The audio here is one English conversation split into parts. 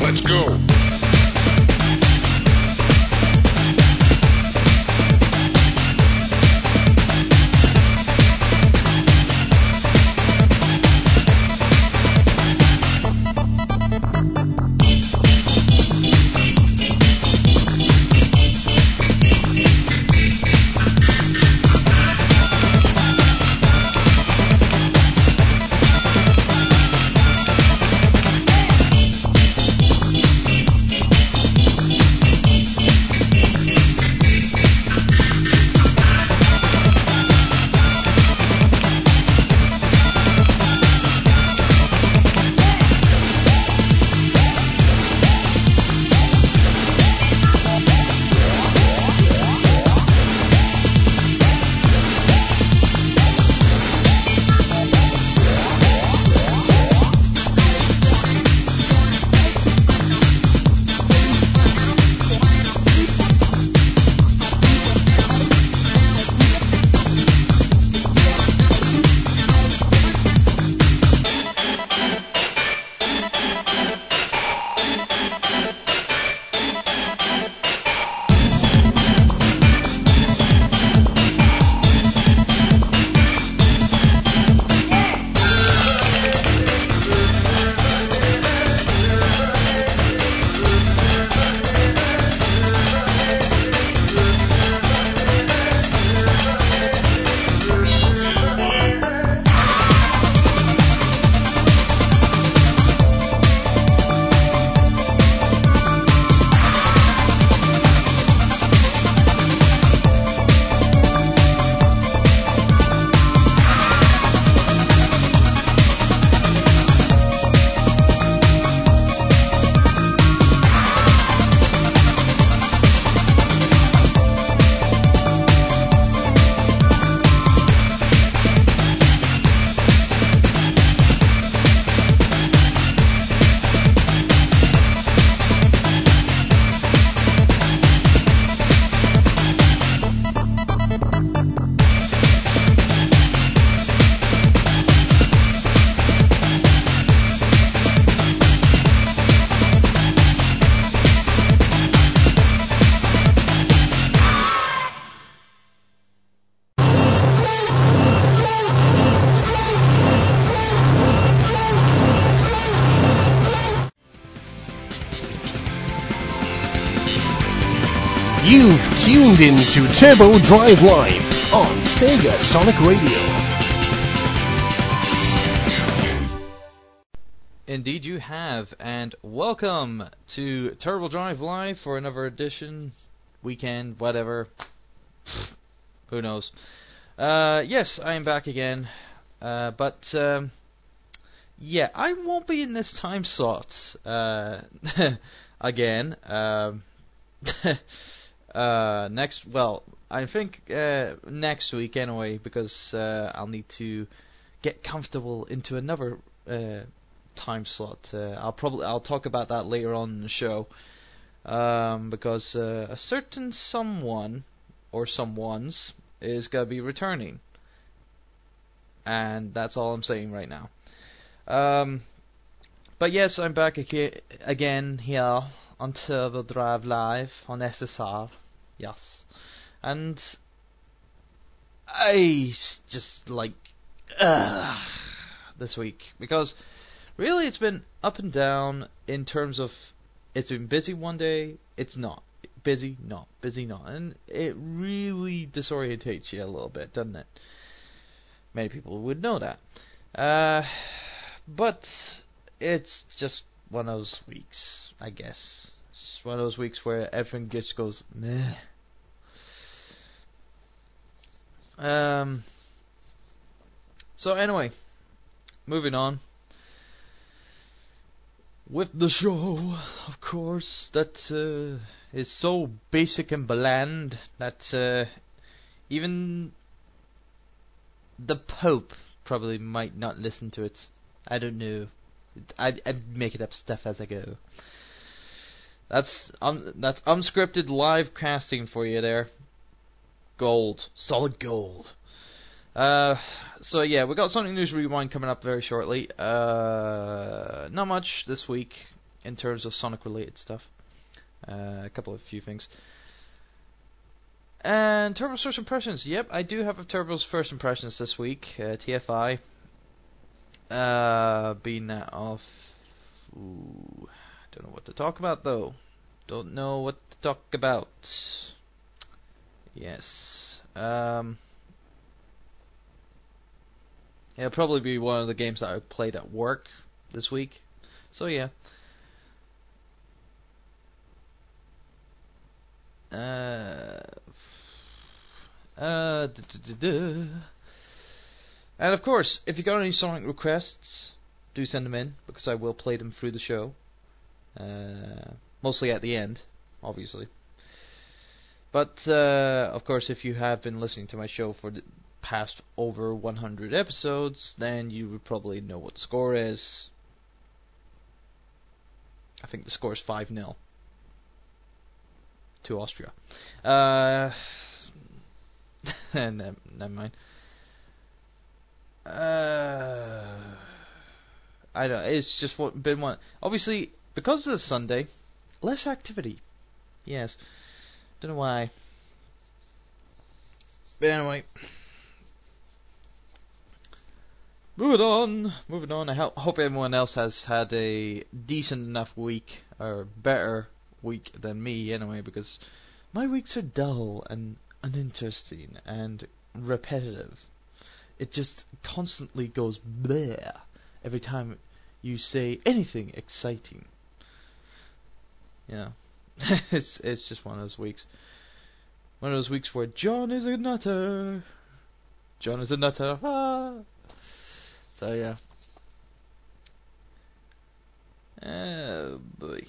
Let's go. Tuned into Turbo Drive Live on Sega Sonic Radio. Indeed, you have, and welcome to Turbo Drive Live for another edition, weekend, whatever. Who knows? Uh, yes, I am back again, uh, but um, yeah, I won't be in this time slot uh, again. Um, uh, next, well, I think uh, next week anyway, because uh, I'll need to get comfortable into another uh, time slot. Uh, I'll probably I'll talk about that later on in the show, um, because uh, a certain someone or someone's is gonna be returning, and that's all I'm saying right now. Um, but yes, I'm back aga- again here on Turbo Drive Live on SSR. Yes. And I just like uh, this week because really it's been up and down in terms of it's been busy one day, it's not. Busy, not. Busy, not. And it really disorientates you a little bit, doesn't it? Many people would know that. Uh, but it's just one of those weeks, I guess. It's one of those weeks where everything just goes meh. Um. So anyway, moving on with the show, of course, that uh, is so basic and bland that uh, even the Pope probably might not listen to it. I don't know. I'd, I'd make it up stuff as I go. That's that's unscripted live casting for you there. Gold, solid gold. Uh, so yeah, we got Sonic News Rewind coming up very shortly. Uh, not much this week in terms of Sonic related stuff. Uh, a couple of few things. And Turbo's first impressions. Yep, I do have a Turbo's first impressions this week. Uh, TFI. Uh, being off. Ooh, don't know what to talk about though. Don't know what to talk about. Yes. Um. It'll probably be one of the games that I played at work this week. So yeah. Uh, uh, duh, duh, duh, and of course, if you got any Sonic requests, do send them in because I will play them through the show. Uh, mostly at the end, obviously. But uh, of course, if you have been listening to my show for the past over 100 episodes, then you would probably know what the score is. I think the score is 5 0 to Austria. Uh, never, never mind. Uh, I don't. It's just what been one. Obviously, because of the Sunday, less activity. Yes, don't know why. But anyway, moving on. Moving on. I ho- hope everyone else has had a decent enough week or better week than me anyway, because my weeks are dull and uninteresting and repetitive. It just constantly goes bleh every time you say anything exciting. Know, it's it's just one of those weeks. One of those weeks where John is a nutter. John is a nutter. Ah. So yeah. Oh boy.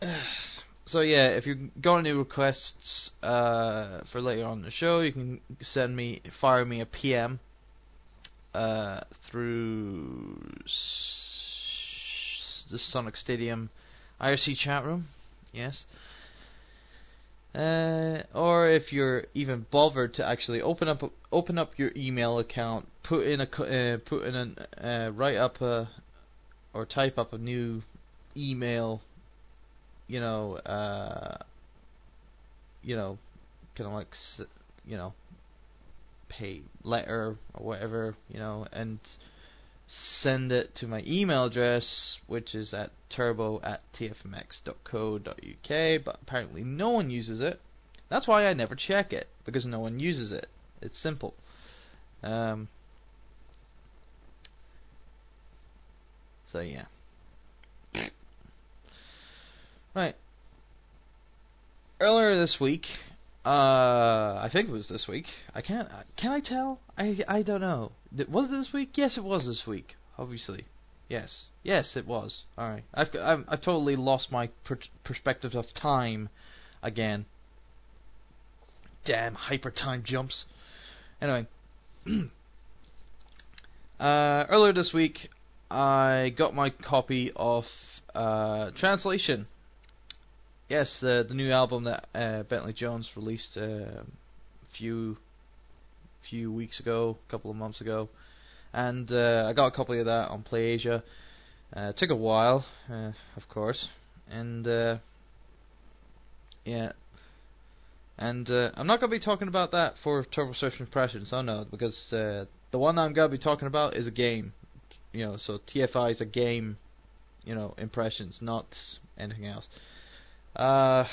so yeah, if you've got any requests uh, for later on the show, you can send me, fire me a PM uh, through the Sonic Stadium IRC chat room. Yes. Uh, or if you're even bothered to actually open up open up your email account, put in a uh, put in a uh, write up a or type up a new email you know, uh, you know, kind of like, you know, pay letter or whatever, you know, and send it to my email address, which is at turbo at tfmx.co.uk, but apparently no one uses it. That's why I never check it, because no one uses it. It's simple. Um, so yeah. Right. Earlier this week, uh, I think it was this week. I can't. Can I tell? I I don't know. Was it this week? Yes, it was this week. Obviously. Yes. Yes, it was. All right. I've I've, I've totally lost my per- perspective of time again. Damn hyper time jumps. Anyway. uh, earlier this week, I got my copy of uh, Translation yes, uh, the new album that uh, Bentley Jones released a uh, few few weeks ago, a couple of months ago, and uh, I got a copy of that on PlayAsia. Uh, it took a while, uh, of course, and yeah, and I'm not going to be talking about that for Turbo's First Impressions. Oh no, because the one I'm going to be talking about is a game. You know, so TFI is a game. You know, impressions, not anything else. Uh,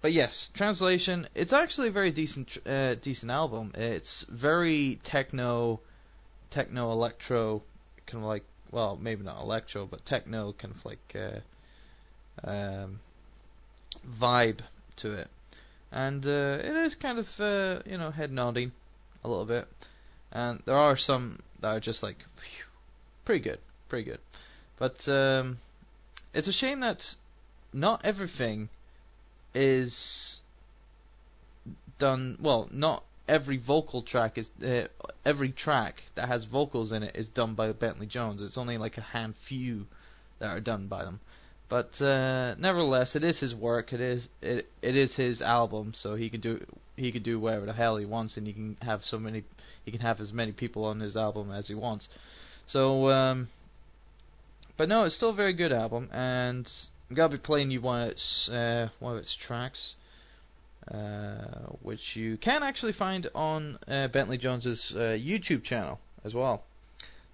but yes, translation. It's actually a very decent, uh, decent album. It's very techno, techno electro, kind of like well, maybe not electro, but techno, kind of like uh, um, vibe to it, and uh, it is kind of uh, you know head nodding a little bit, and there are some that are just like pretty good, pretty good, but um, it's a shame that not everything is done well. Not every vocal track is uh, every track that has vocals in it is done by Bentley Jones. It's only like a hand few that are done by them. But uh, nevertheless, it is his work. It is it it is his album, so he can do he can do whatever the hell he wants, and he can have so many he can have as many people on his album as he wants. So, um, but no, it's still a very good album, and I'm gonna be playing you one of its uh, one of its tracks, uh, which you can actually find on uh, Bentley Jones's uh, YouTube channel as well.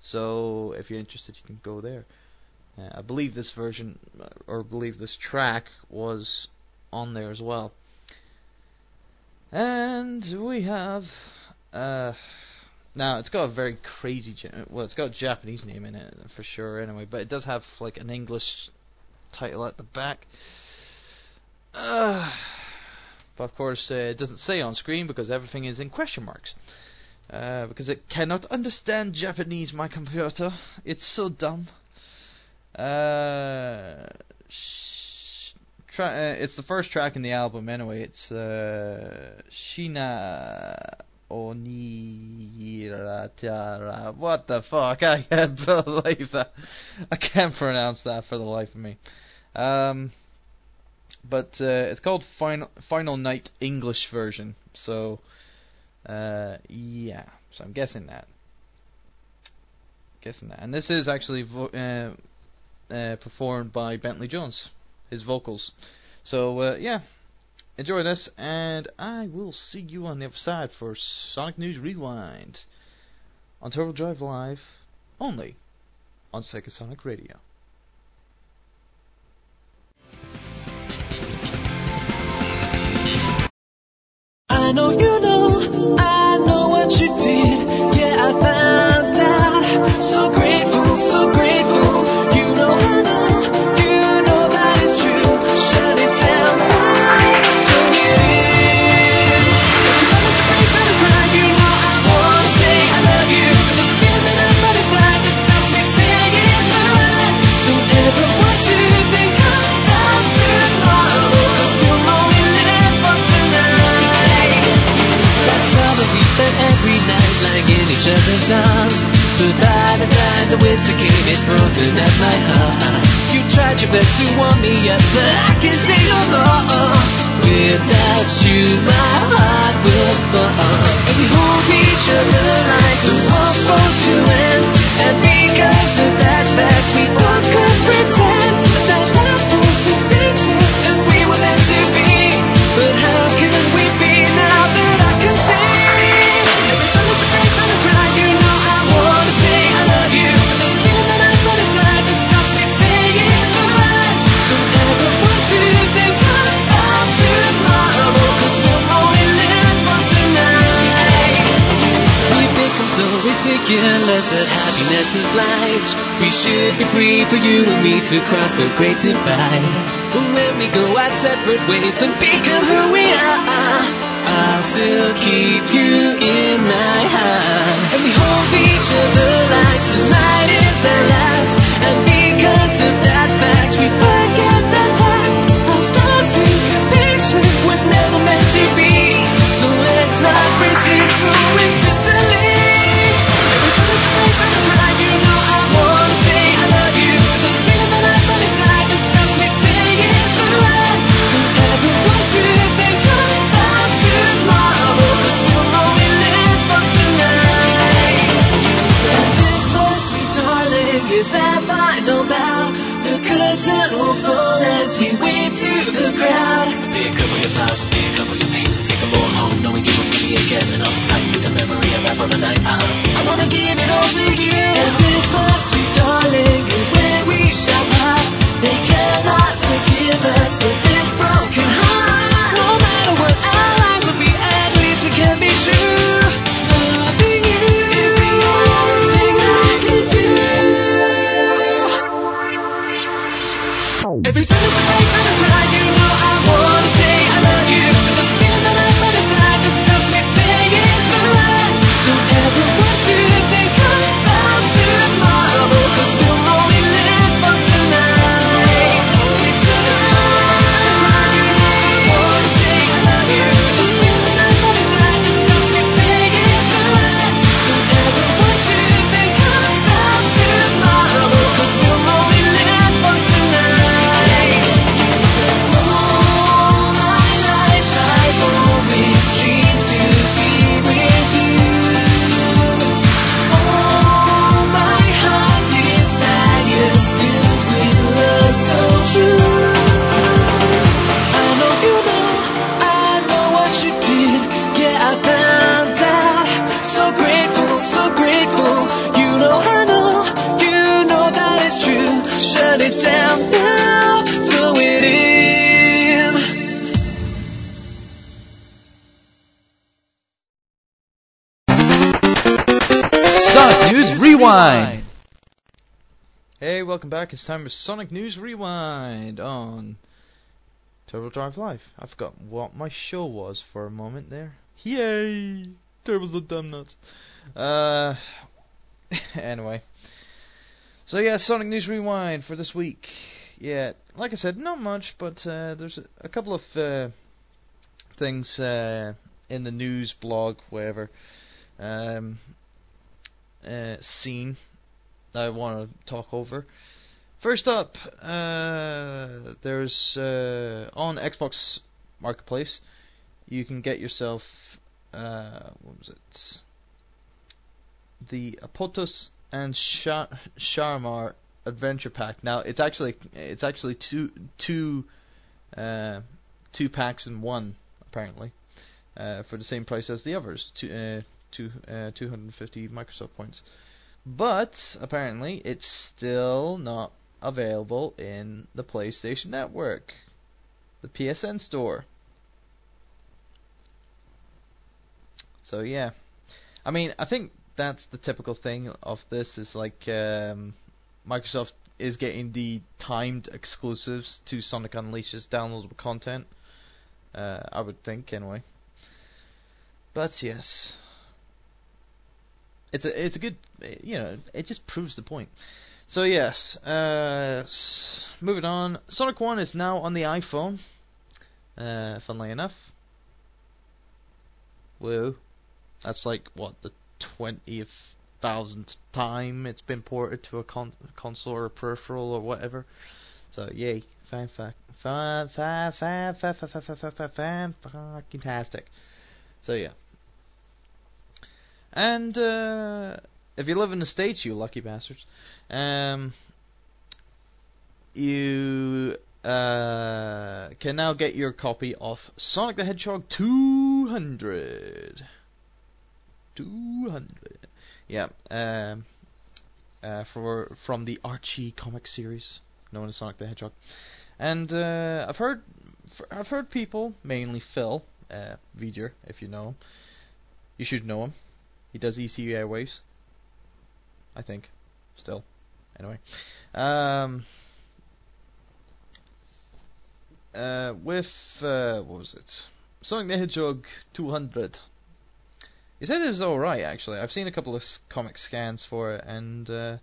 So if you're interested, you can go there. Uh, I believe this version, uh, or believe this track, was on there as well. And we have, now it's got a very crazy, well, it's got a Japanese name in it for sure, anyway, but it does have like an English title at the back. Uh, but of course, uh, it doesn't say on screen because everything is in question marks. Uh, because it cannot understand Japanese, my computer. It's so dumb. Uh, tra- uh, it's the first track in the album anyway. It's uh, Shina Oniratara. What the fuck? I can't believe that. I can't pronounce that for the life of me. Um, but uh, it's called Final Final Night English version. So, uh, yeah. So I'm guessing that. Guessing that. And this is actually vo- uh, uh, performed by Bentley Jones, his vocals. So uh, yeah, enjoy this, and I will see you on the other side for Sonic News Rewind on Turbo Drive Live, only on Sega Sonic Radio. I know you know, frozen at my heart. You tried your best to warm me up, but I can say no more. Without you, my heart will fall. And we hold each other like the world's supposed to end. Is blind. We should be free for you and me to cross the great divide. When we go our separate ways and become who we are, I'll still keep you in my heart. And we hold each other like tonight time for Sonic News Rewind on Turbo Drive Live. I forgot what my show was for a moment there. Yay! Turbo's the dumb nuts. Uh, anyway. So yeah, Sonic News Rewind for this week. Yeah, like I said, not much, but uh, there's a, couple of uh, things uh, in the news blog, whatever. Um, uh, scene that I want to talk over. First up, uh, there's uh, on Xbox Marketplace, you can get yourself uh, what was it? The Apotos and Sha- Shamar Adventure Pack. Now it's actually it's actually two two uh, two packs in one apparently uh, for the same price as the others. Two, uh, two, uh, 250 Microsoft points. But apparently, it's still not available in the PlayStation Network, the PSN store. So yeah, I mean, I think that's the typical thing of this. Is like um, Microsoft is getting the timed exclusives to Sonic Unleashed's downloadable content. Uh, I would think anyway. But yes, it's a it's a good you know it just proves the point. So yes, uh, moving on. Sonic One is now on the iPhone. Uh, funnily enough. Woo, that's like what the twentieth thousandth time it's been ported to a con- console or a peripheral or whatever. So yay, fan fa- fan fan fan fan fan fan fan fan fan fan fucking. So yeah. And uh, if you live in the states, you lucky bastards, um, you uh, can now get your copy of Sonic the Hedgehog 200. 200. Yeah. Um, uh, for from the Archie comic series known as Sonic the Hedgehog, and uh, I've heard I've heard people, mainly Phil uh, Viger, if you know him. You should know him. He does EC Airwaves. I think. Still. Anyway. Um, uh, with, uh, what was it? Sonic the Hedgehog 200. He said it was alright, actually. I've seen a couple of comic scans for it, and, uh,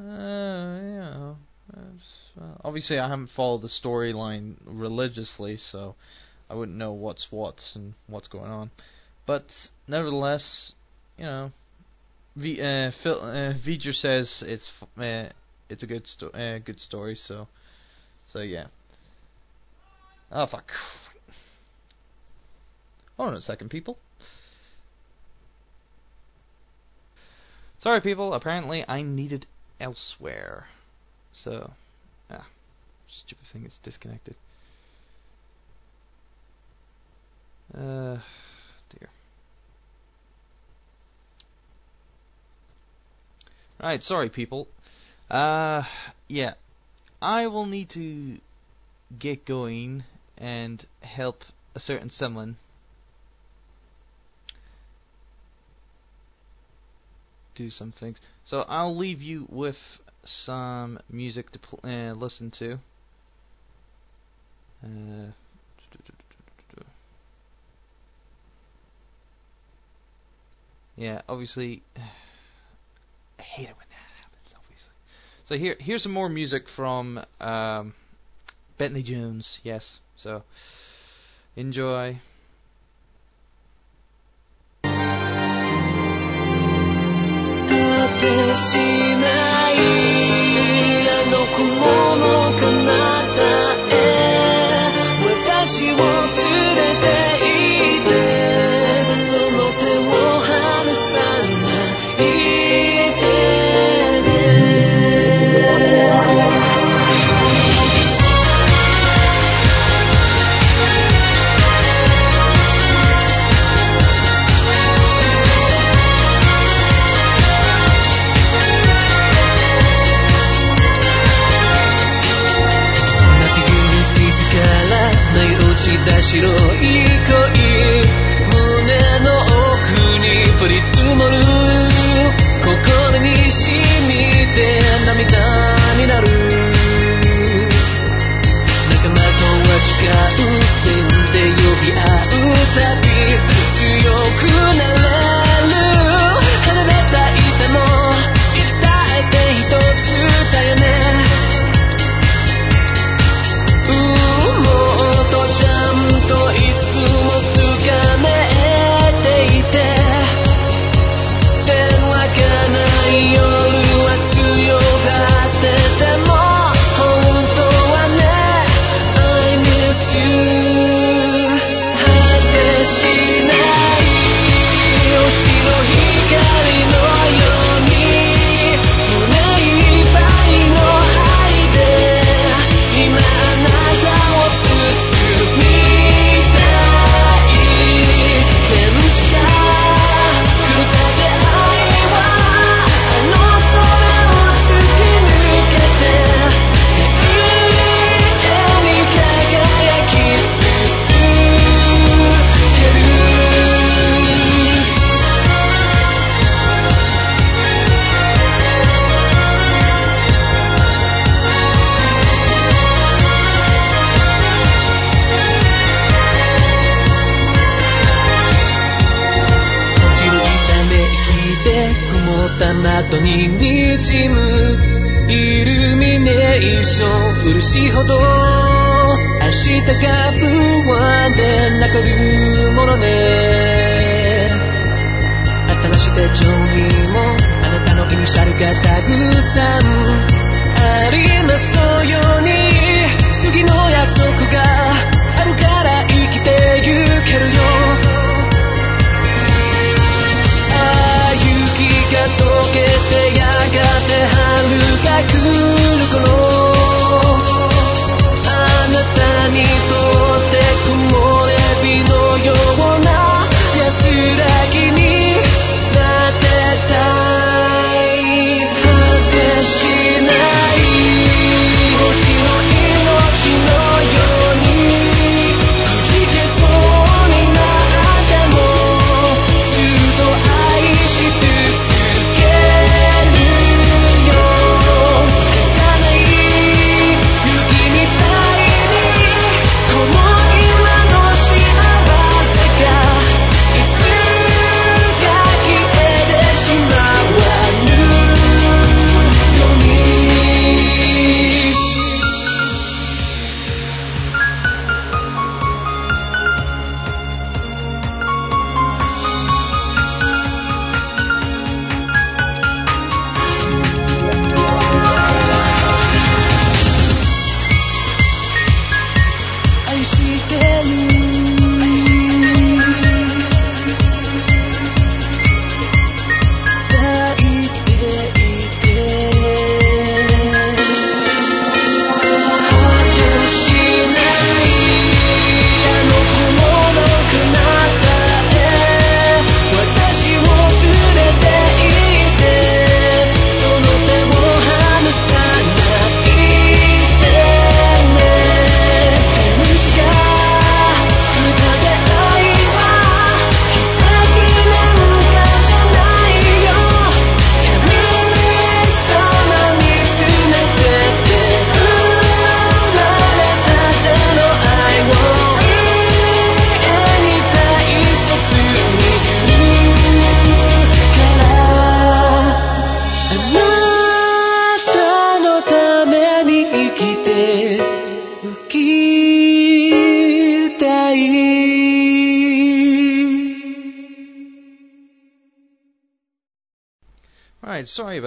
uh, uh, obviously I haven't followed the storyline religiously, so I wouldn't know what's what and what's going on. But nevertheless, you know, v, uh, Phil, uh, V'ger says it's uh, it's a good sto- uh, good story. So, so yeah. Oh fuck. Hold on a second, people. Sorry, people. Apparently, I'm needed elsewhere. So, ah, stupid thing is disconnected. Uh, dear. Right, sorry people. Uh, yeah. I will need to get going and help a certain someone do some things. So I'll leave you with some music to pl- uh, listen to. Uh, yeah, obviously, I hate it when that happens. Obviously, so here here's some more music from um, Bentley Jones. Yes, so enjoy.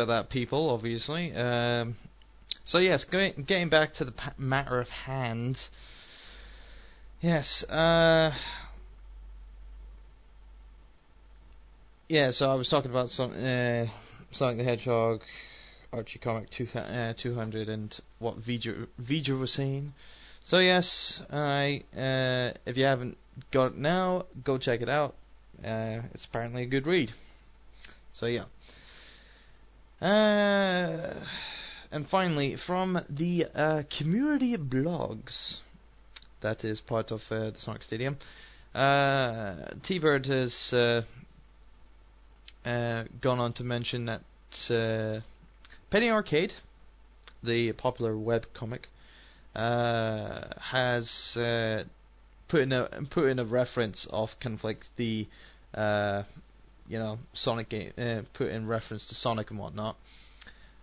That, people, obviously. Um, so, yes, going, getting back to the matter of hand. Yes, uh. Yeah, so I was talking about some, uh, Sonic the Hedgehog, Archie Comic 2000, uh, 200, and what Vija, Vija was saying. So, yes, I, uh, if you haven't got it now, go check it out. Uh, it's apparently a good read. So, yeah. Uh, and finally, from the uh, community blogs, that is part of uh, the Sonic Stadium, uh, T-Bird has uh, uh, gone on to mention that Penny Arcade, the popular web comic, has put in a put in a reference of kind of like the you know Sonic game, uh, put in reference to Sonic and whatnot.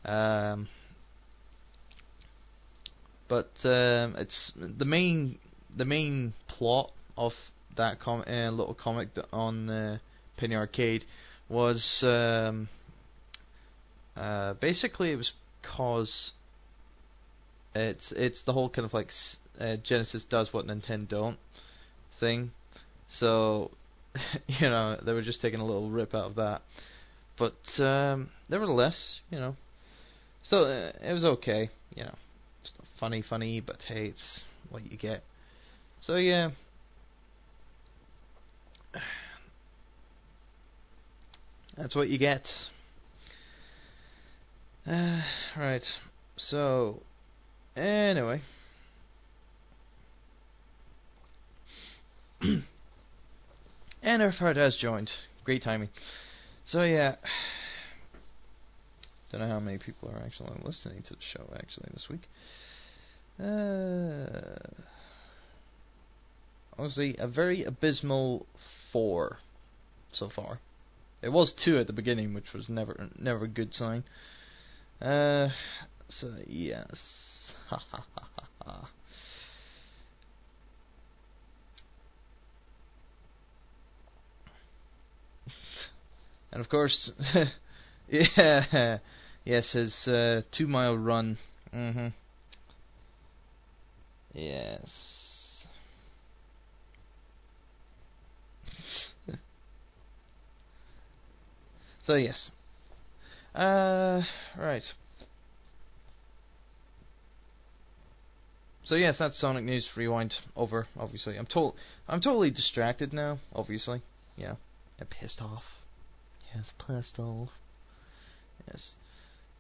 Um, but um, it's the main the main plot of that com- uh, little comic on uh, Penny Arcade was um, uh, basically it was cause it's it's the whole kind of like uh, Genesis does what Nintendo don't thing. So you know they were just taking a little rip out of that, but um, nevertheless, you know, so uh, it was okay. You know, it's not funny, funny, but hey, it's what you get. So yeah. That's what you get. Uh, right. So, anyway. and Fart has joined. Great timing. So, yeah. Don't know how many people are actually listening to the show, actually, this week. Uh, honestly, a very abysmal four so far. It was two at the beginning, which was never never a good sign. Uh, so yes, ha ha ha ha ha. And of course, yeah, yes, his uh, two mile run. hmm Yes. so yes. Uh, right. So yes, that's Sonic News Rewind over. Obviously, I'm told I'm totally distracted now. Obviously, yeah, I'm pissed off. Yes, pissed off. Yes,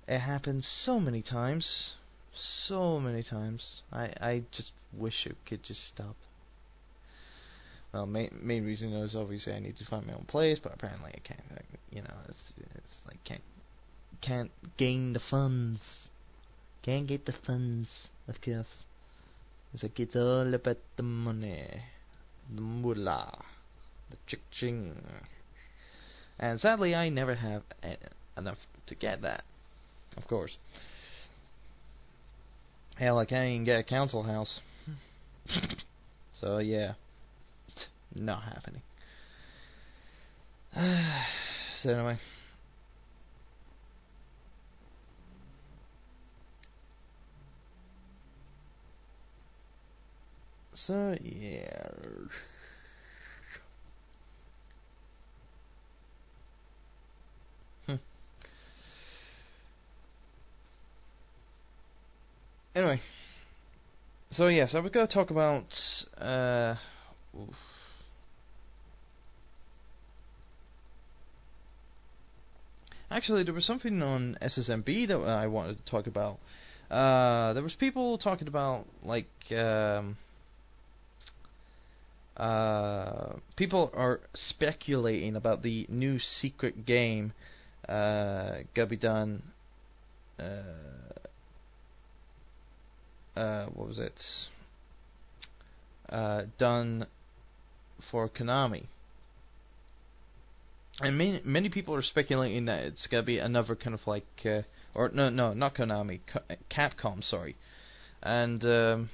it happens so many times, so many times. I I just wish it could just stop. Well, main main reason is obviously I need to find my own place, but apparently I can't. Like, you know, it's it's like can't can't gain the funds. Can't get the funds, of course. It's like it's all about the money, the moolah, the chick-ching. And sadly, I never have enough to get that, of course. Hell, I can't even get a council house. so yeah, it's not happening. so anyway. So yeah. Anyway, so yes, I was going to talk about. Uh. Actually, there was something on SSMB that I wanted to talk about. Uh, there was people talking about like um, uh, people are speculating about the new secret game uh, gonna be done. Uh, uh, what was it? Uh, done for Konami. And many, many people are speculating that it's gonna be another kind of like, uh, or no, no, not Konami, Capcom, sorry. And um,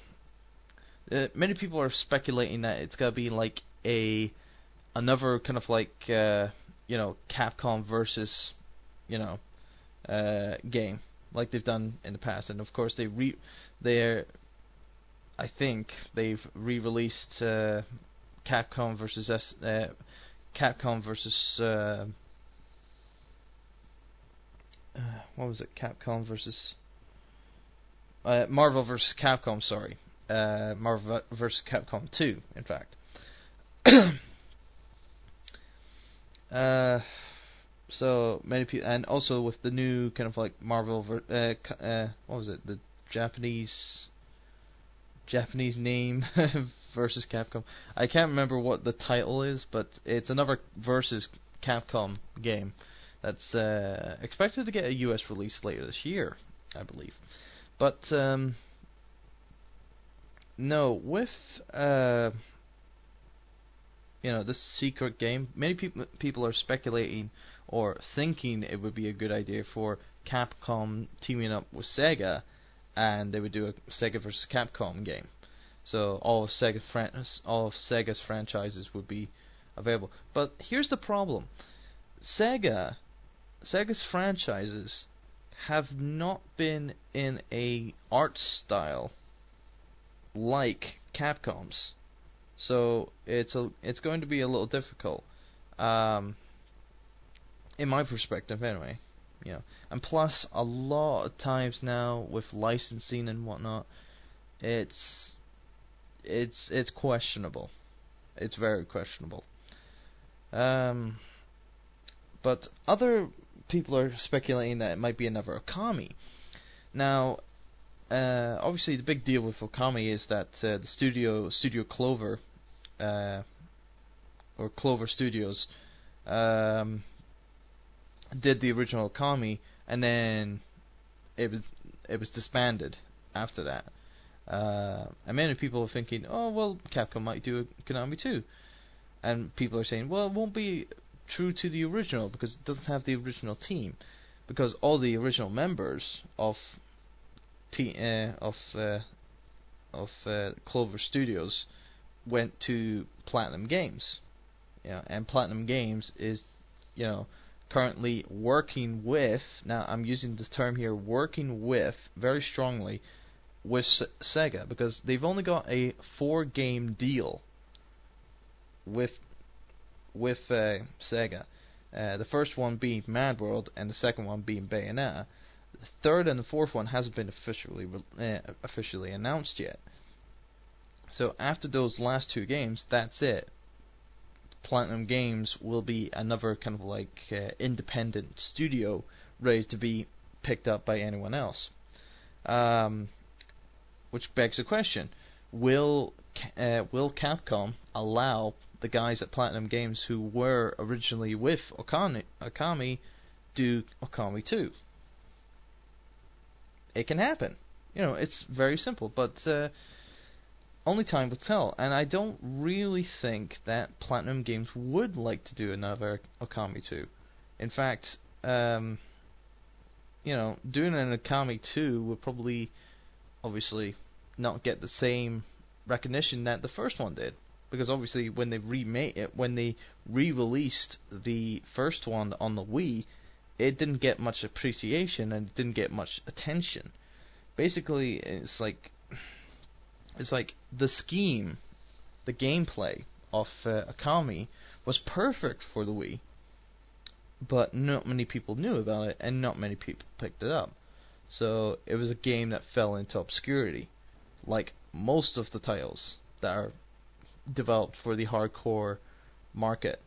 uh, many people are speculating that it's gonna be like a another kind of like uh, you know Capcom versus you know uh, game like they've done in the past, and of course they re they're I think they've re-released uh, Capcom versus S uh, Capcom versus uh, uh, what was it? Capcom versus uh, Marvel versus Capcom. Sorry, uh, Marvel vs. Capcom 2, in fact. so many people, and also with the new kind of like Marvel, ver- what was it? The Japanese Japanese name versus Capcom. I can't remember what the title is, but it's another versus Capcom game that's uh, expected to get a US release later this year, I believe. But um, no, with uh, you know this secret game, many people people are speculating or thinking it would be a good idea for Capcom teaming up with Sega, and they would do a Sega versus Capcom game. So all of Sega fran- all of Sega's franchises would be available. But here's the problem: Sega, Sega's franchises have not been in a art style like Capcom's. So it's a it's going to be a little difficult, um, in my perspective anyway. You know, and plus a lot of times now with licensing and whatnot, it's it's it's questionable. It's very questionable. Um, but other people are speculating that it might be another Okami. Now, uh, obviously the big deal with Okami is that uh, the studio Studio Clover, uh, or Clover Studios, um, did the original Okami, and then it was it was disbanded after that. Uh, and many people are thinking, oh well, Capcom might do a Konami too, and people are saying, well, it won't be true to the original because it doesn't have the original team, because all the original members of t- uh, of uh, of uh, Clover Studios went to Platinum Games, you know, and Platinum Games is, you know, currently working with. Now I'm using this term here, working with very strongly with S- Sega because they've only got a four-game deal with with uh, Sega. Uh, the first one being Mad World, and the second one being Bayonetta. The third and the fourth one hasn't been officially uh, officially announced yet. So after those last two games, that's it. Platinum Games will be another kind of like uh, independent studio ready to be picked up by anyone else. Um, which begs the question: Will uh, will Capcom allow the guys at Platinum Games who were originally with Okami, Okami do Okami 2? It can happen. You know, it's very simple, but uh, only time will tell. And I don't really think that Platinum Games would like to do another Okami 2. In fact, um, you know, doing an Okami 2 would probably, obviously, not get the same recognition that the first one did. Because obviously, when they remade it, when they re-released the first one on the Wii, it didn't get much appreciation and it didn't get much attention. Basically, it's like it's like the scheme, the gameplay of uh, Okami was perfect for the Wii, but not many people knew about it and not many people picked it up. So it was a game that fell into obscurity, like most of the titles that are developed for the hardcore market.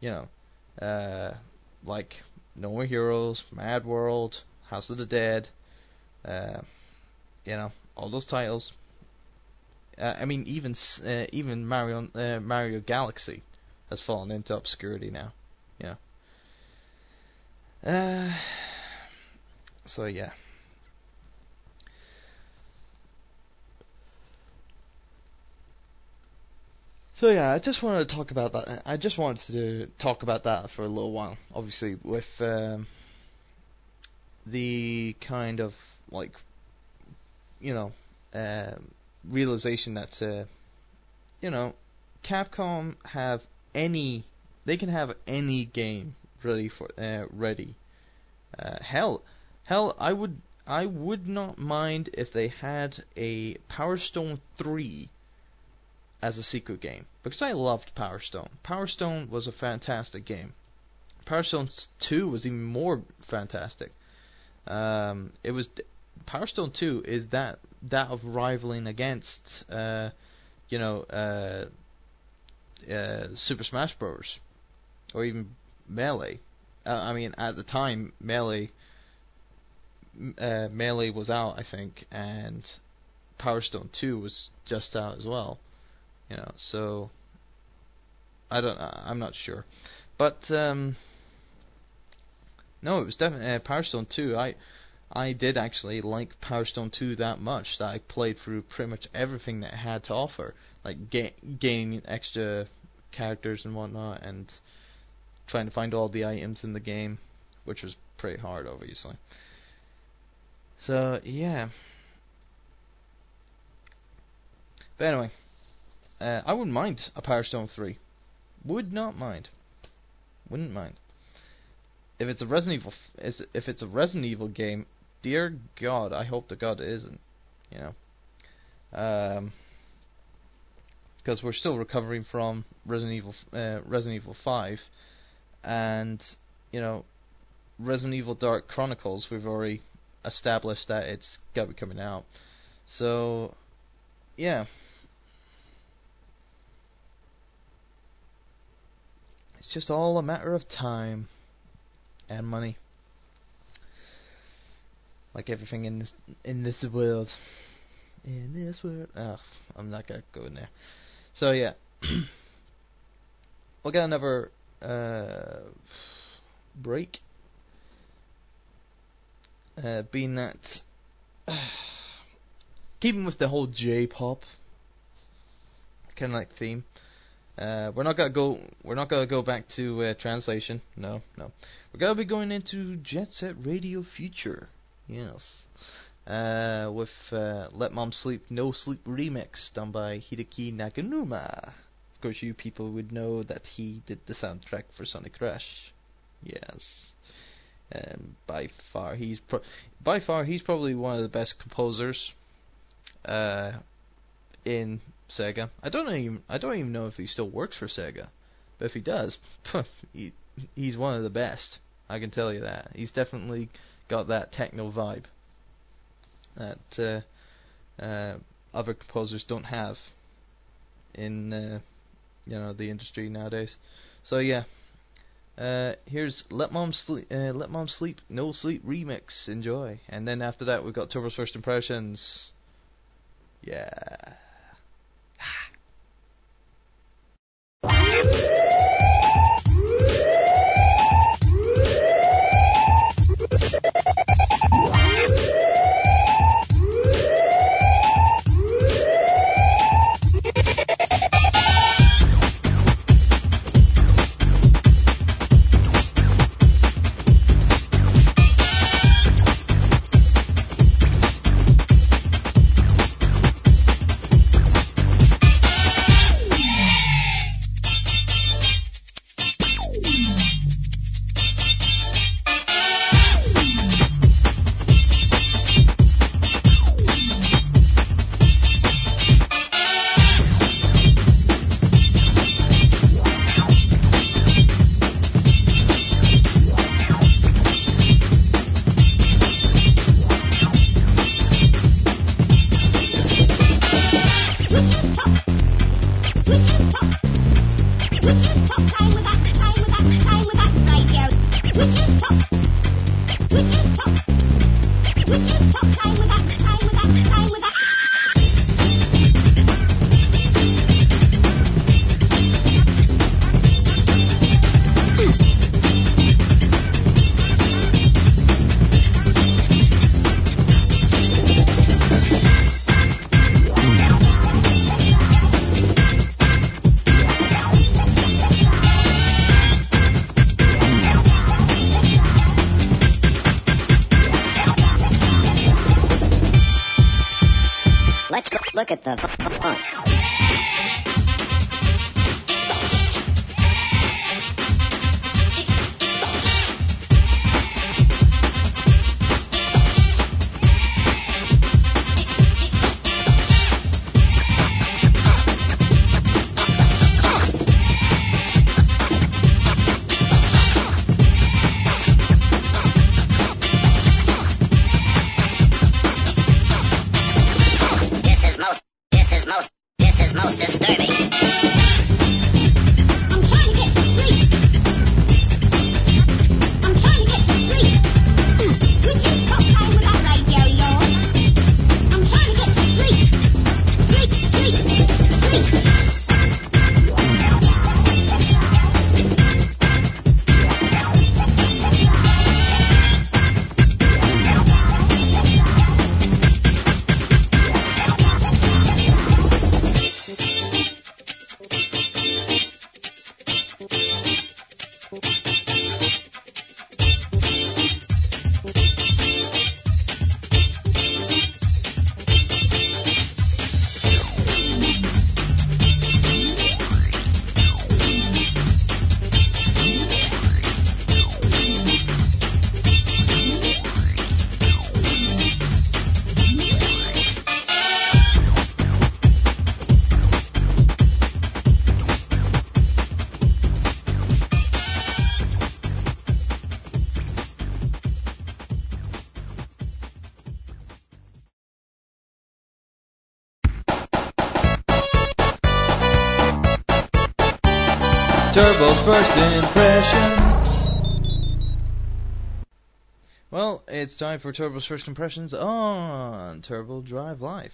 You know, uh, like No More Heroes, Mad World, House of the Dead, uh, you know, all those titles. Uh, I mean, even uh, even Mario uh, Mario Galaxy has fallen into obscurity now. Know. Uh, so yeah. So yeah, I just wanted to talk about that. I just wanted to talk about that for a little while. Obviously, with um, the kind of like, you know, um, realization that, uh, you know, Capcom have any, they can have any game ready for uh, ready. Uh, hell, hell, I would I would not mind if they had a Power Stone three as a secret game because I loved Power Stone. Power Stone was a fantastic game. Power Stone 2 was even more fantastic. Um, it was Power Stone 2 is that that of rivaling against uh, you know uh, uh, Super Smash Bros. or even Melee. Uh, I mean, at the time, Melee uh, Melee was out, I think, and Power Stone 2 was just out as well. You know, so I don't. I'm not sure, but um, no, it was definitely uh, Power Stone 2. I I did actually like Power Stone 2 that much that I played through pretty much everything that it had to offer, like ga- gaining extra characters and whatnot, and trying to find all the items in the game, which was pretty hard, obviously. So yeah. But anyway, uh, I wouldn't mind a Power Stone 3. Would not mind. Wouldn't mind. If it's a Resident Evil, if it's a Resident Evil game, dear God, I hope to God it isn't. You know, um, because we're still recovering from Resident Evil, uh, Resident Evil 5, and you know, Resident Evil Dark Chronicles. We've already established that it's got to be coming out. So, yeah. It's just all a matter of time and money. Like everything in this in this world. In this world. Ugh, I'm not gonna go in there. So yeah. we'll get another uh, break. Uh, being that keeping with the whole J-pop kind of like theme. Uh, we're not gonna go. We're not gonna go back to uh, translation. No, no. We're gonna be going into Jet Set Radio Future. Yes. Uh, with uh, Let Mom Sleep No Sleep remix done by Hideki Naganuma. Of course, you people would know that he did the soundtrack for Sonic Rush. Yes. And by far, he's pro- by far he's probably one of the best composers uh, in Sega. I don't even I don't even know if he still works for Sega, but if he does, he he's one of the best. I can tell you that. He's definitely got that techno vibe that uh, uh, other composers don't have in uh, you know the industry nowadays. So yeah, uh, here's Let Mom Sleep, uh, Let Mom Sleep, No Sleep remix. Enjoy, and then after that we've got Turbo's First Impressions. Yeah. Look at the it's time for Turbo's first impressions on Turbo Drive Live.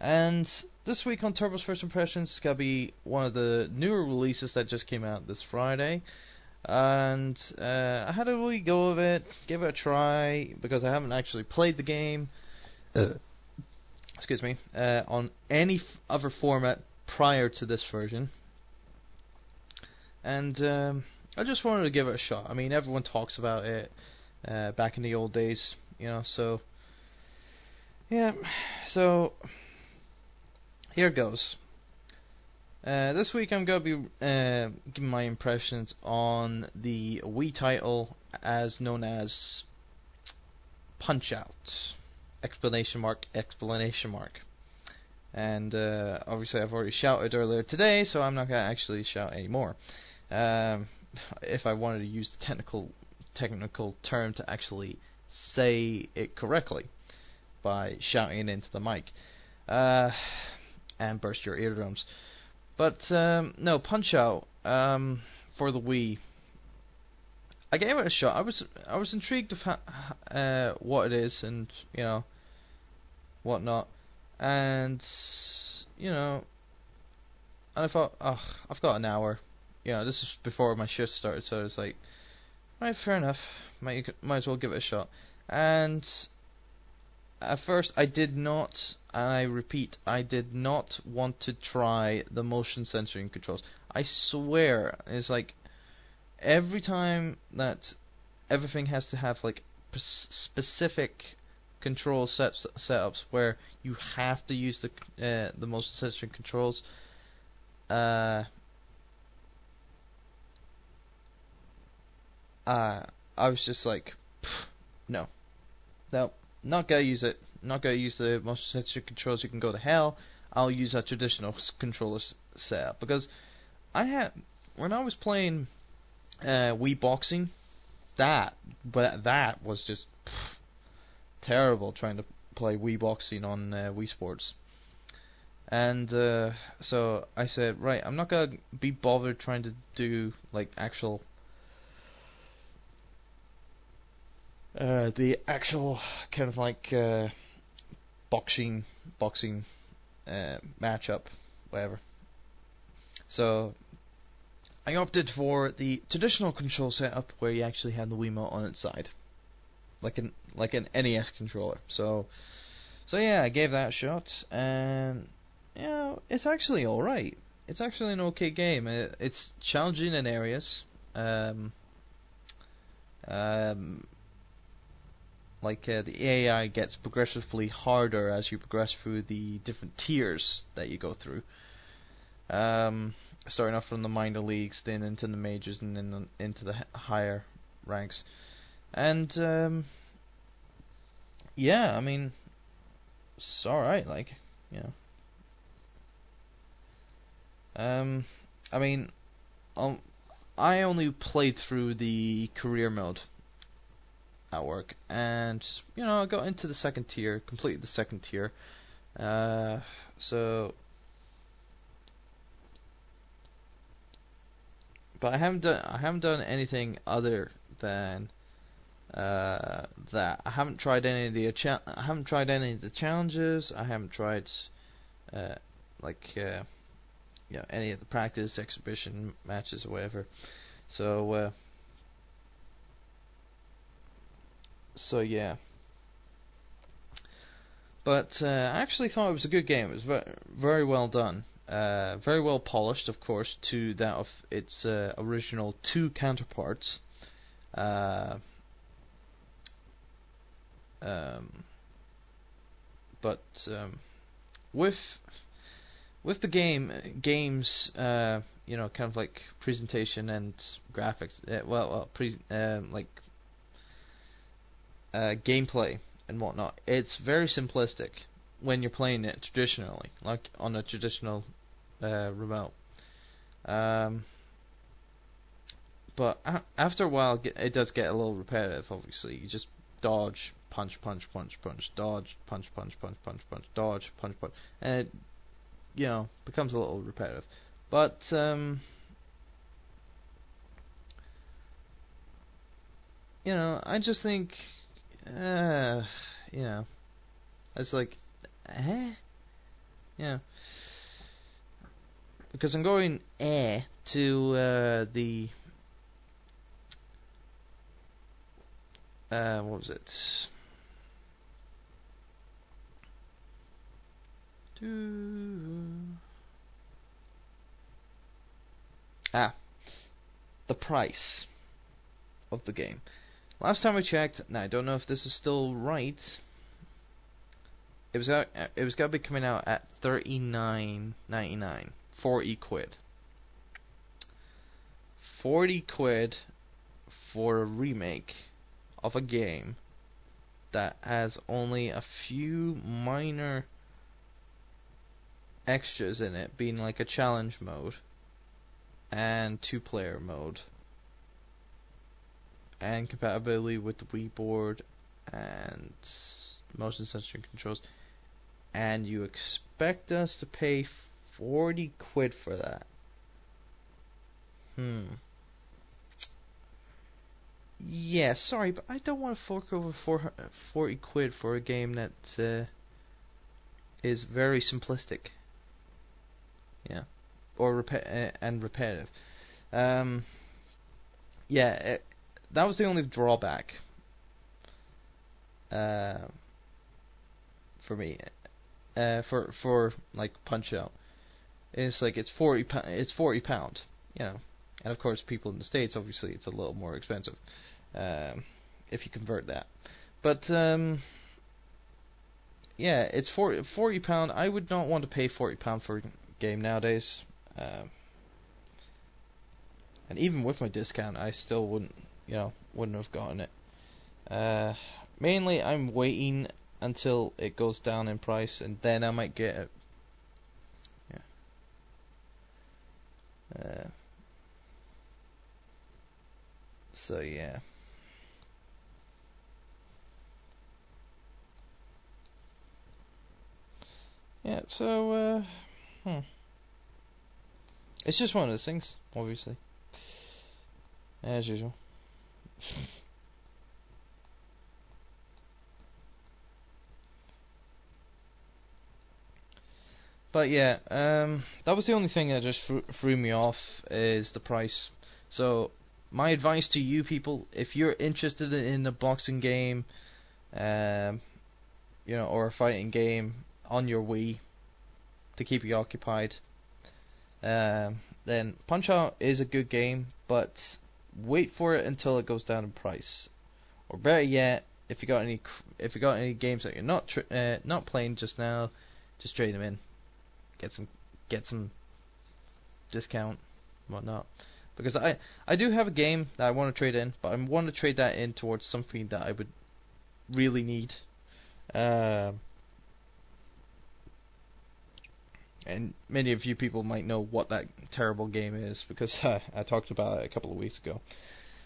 And this week on Turbo's first impressions is gonna be one of the newer releases that just came out this Friday. And uh, I had a wee go of it, give it a try because I haven't actually played the game. Uh, excuse me, uh, on any other format prior to this version. and um, I just wanted to give it a shot. I mean, everyone talks about it uh, back in the old days, you know. So yeah, so here goes. Uh, this week I'm going to be uh, giving my impressions on the Wii title as known as Punch Out! Explanation mark, explanation mark. And uh, obviously I've already shouted earlier today, so I'm not going to actually shout anymore. Um, if I wanted to use the technical technical term to actually say it correctly by shouting into the mic uh, and burst your eardrums. But um, no, Punch Out um, for the Wii. I gave it a shot. I was I was intrigued of ha- uh, what it is and you know whatnot, and you know, and I thought, oh, I've got an hour. You know, this is before my shift started, so it's like, right, fair enough. Might might as well give it a shot. And at first, I did not, and I repeat, I did not want to try the motion censoring controls. I swear, it's like every time that everything has to have like p- specific control sets setups where you have to use the uh, the motion censoring controls. Uh, uh, I was just like, no, no, not gonna use it. Not gonna use the motion sensor controls. You can go to hell. I'll use a traditional controller setup because I had when I was playing uh, Wii boxing, that but that was just pff, terrible trying to play Wii boxing on uh, Wii Sports. And uh, so I said, right, I'm not gonna be bothered trying to do like actual uh, the actual kind of like uh, boxing boxing uh, matchup, whatever. So I opted for the traditional control setup where you actually have the Wiimote on its side, like an like an NES controller. So so yeah, I gave that a shot, and you know it's actually all right. It's actually an okay game. It, it's challenging in areas. Um, um, like uh, the AI gets progressively harder as you progress through the different tiers that you go through. Um, starting off from the minor leagues, then into the majors, and then the- into the higher ranks. And um, yeah, I mean, it's all right. Like, you know. Um, I mean, um, I only played through the career mode at work, and you know, I got into the second tier, completed the second tier. Uh, so, but I haven't done I haven't done anything other than uh, that. I haven't tried any of the cha- I haven't tried any of the challenges. I haven't tried uh, like uh, you know any of the practice exhibition matches or whatever. So. Uh, so yeah. But uh, I actually thought it was a good game. It was ve- very well done. Uh, very well polished, of course, to that of its uh, original two counterparts. Uh, um, but um, with with the game games, uh, you know, kind of like presentation and graphics. Uh, well, well, pre- um, like uh, gameplay and whatnot. It's very simplistic when you're playing it traditionally, like on a traditional uh, remote. Um, but after a while, it does get a little repetitive. Obviously, you just dodge, punch, punch, punch, punch, dodge, punch, punch, punch, punch, punch, dodge, punch, punch, and it, you know, becomes a little repetitive. But um, you know, I just think uh, you know, it's like, eh, you know, because I'm going eh to uh, the uh, what was it? Ah, the price of the game. Last time I checked, now I don't know if this is still right. It was out, it was gonna be coming out at thirty nine ninety nine, forty quid. Forty quid for a remake of a game that has only a few minor extras in it, being like a challenge mode and two player mode and compatibility with the Wii board and motion sensor controls. And you expect us to pay 40 quid for that. Hmm. Yeah sorry but I don't want to fork over 4 40 quid for a game that uh, is very simplistic. Yeah. Or repe- uh, and repetitive. Um yeah it, that was the only drawback uh, for me. Uh, for for like Punch Out, it's like it's forty it's forty pound, you know, and of course people in the states obviously it's a little more expensive, um, if you convert that, but um, yeah, it's 40, 40 pound. I would not want to pay forty pound for a game nowadays. Um, and even with my discount, I still wouldn't you know, wouldn't have gotten it. Uh, mainly, I'm waiting until it goes down in price, and then I might get it. Yeah. Uh, so yeah. Yeah, so, uh, hmm. It's just one of those things, obviously. As usual. But yeah, um, that was the only thing that just threw, me off is the price. So my advice to you people, if you're interested in a boxing game, um, you know, or a fighting game on your Wii to keep you occupied, um, then Punch Out is a good game, but wait for it until it goes down in price, or better yet, if you got any if you got any games that you're not tr- uh, not playing just now, just trade them in, get some get some discount, whatnot. Because I I do have a game that I want to trade in, but I want to trade that in towards something that I would really need. Um, and many of you people might know what that terrible game is because uh, I talked about it a couple of weeks ago.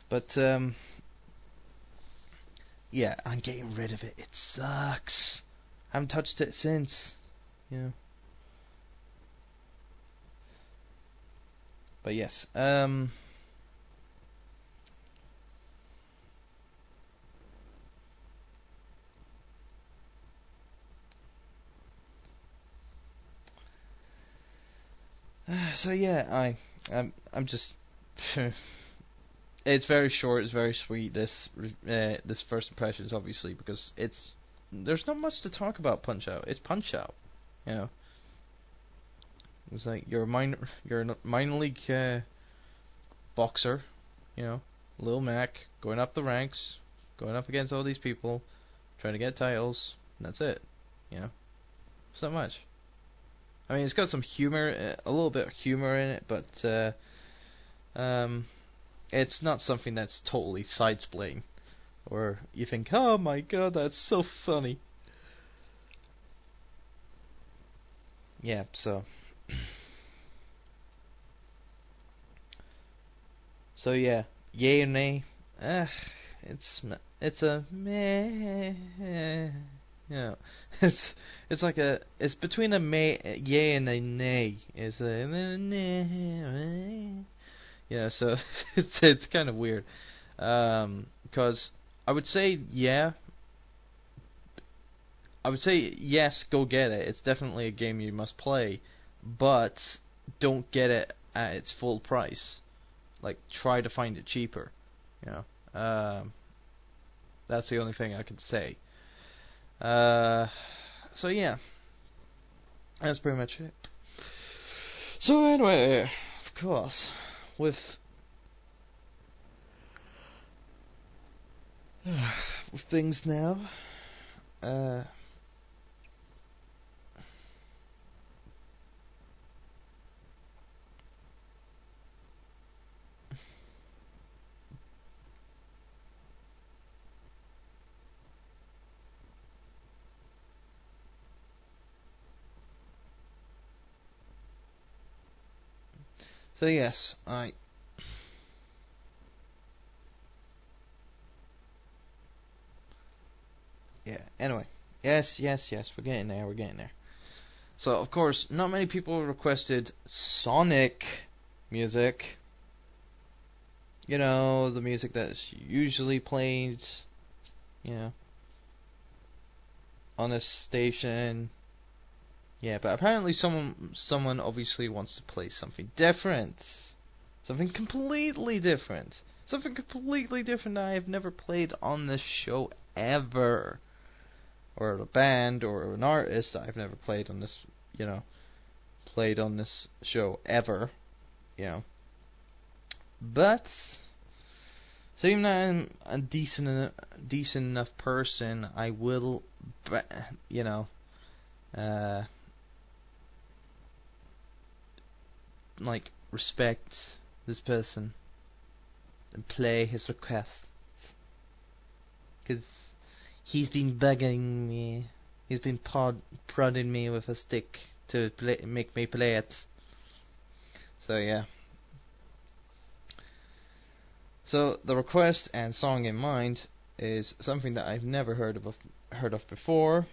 But um, yeah, I'm getting rid of it. It sucks. I haven't touched it since. Yeah. But yes, um. So yeah, I, I'm, I'm just. it's very short. It's very sweet. This, uh, this first impressions, obviously, because it's there's not much to talk about. Punch Out. It's Punch Out. You know. It's like you're a minor, you're a minor league uh, boxer. You know, Lil Mac going up the ranks, going up against all these people, trying to get titles. And that's it. You know, not much. I mean, it's got some humor, uh, a little bit of humor in it, but uh, um, it's not something that's totally side-splitting, or you think, oh my god, that's so funny. Yeah, so. So yeah, yay or nay? Uh, it's it's a meh. Know, it's it's like a it's between a may yay and a nay. It's a yeah. So it's it's kind of weird. Um, because I would say yeah. I would say yes, go get it. It's definitely a game you must play, but don't get it at its full price. Like try to find it cheaper. You know. Um, that's the only thing I can say. Uh, so yeah, that's pretty much it. So anyway, of course, with with things now, uh, so yes, I Yeah. Anyway, yes, yes, yes. We're getting there. We're getting there. So of course, not many people requested Sonic music. You know, the music that's usually played. You know, on a station. Yeah, but apparently someone someone obviously wants to play something different. Something completely different. Something completely different I have never played on this show ever or a band or an artist I've never played on this, you know, played on this show ever, you know. But seeing that I'm a decent decent enough person, I will, you know, uh, like respect this person and play his requests because he's been bugging me. He's been pod, prodding me with a stick to play, make me play it. So yeah. So the request and song in mind is something that I've never heard of heard of before,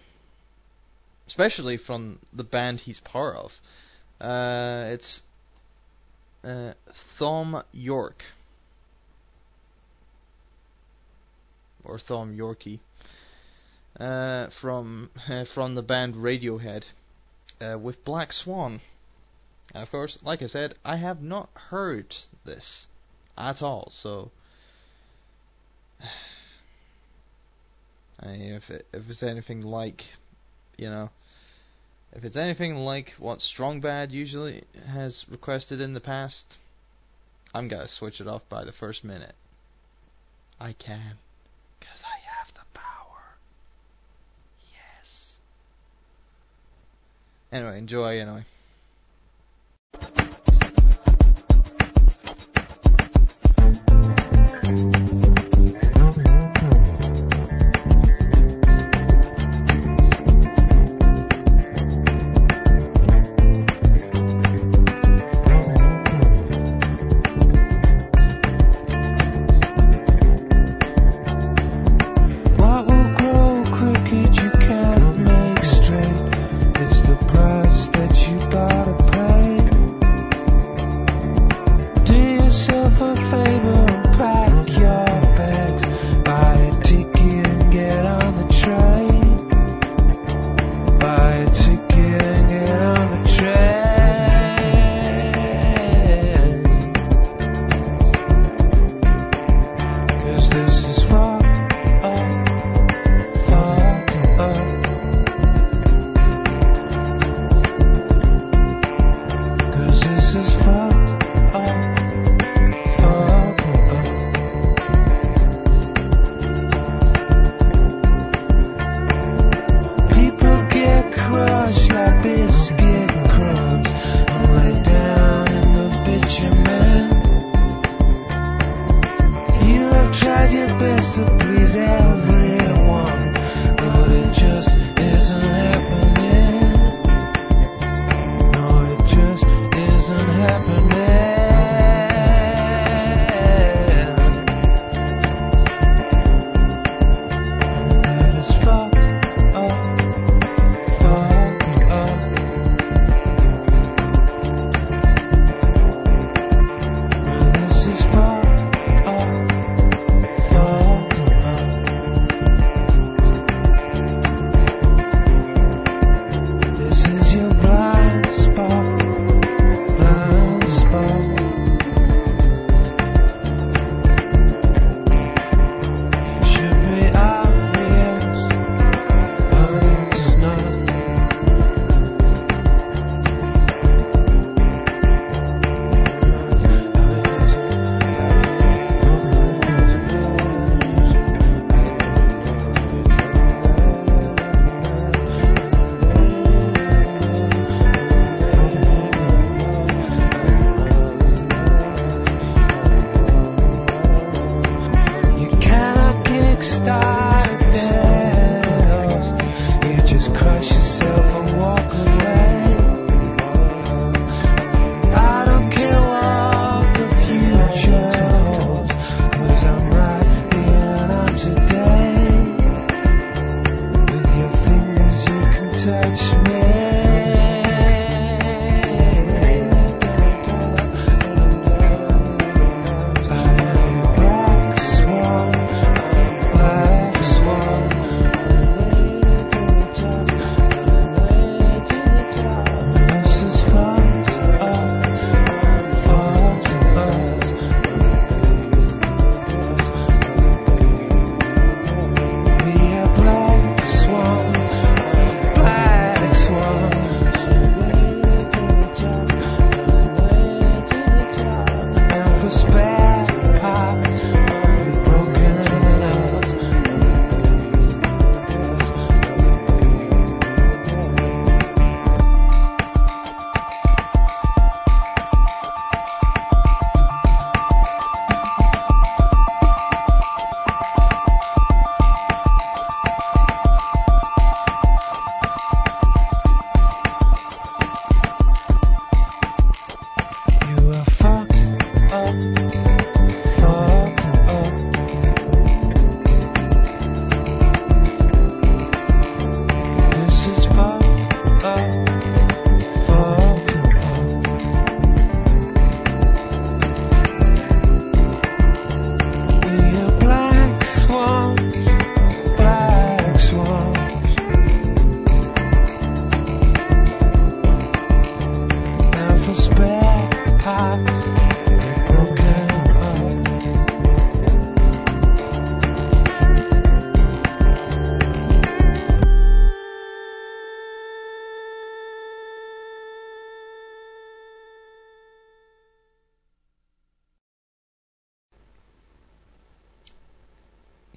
especially from the band he's part of. Uh, it's uh, Thom Yorke. or Thom Yorkie uh, from uh, from the band Radiohead uh, with Black Swan. And of course, like I said, I have not heard this at all. So, I mean, if it, if it's anything like, you know, if it's anything like what Strong Bad usually has requested in the past, I'm gonna switch it off by the first minute. I can. Cause I have the power. Yes. Anyway, enjoy anyway.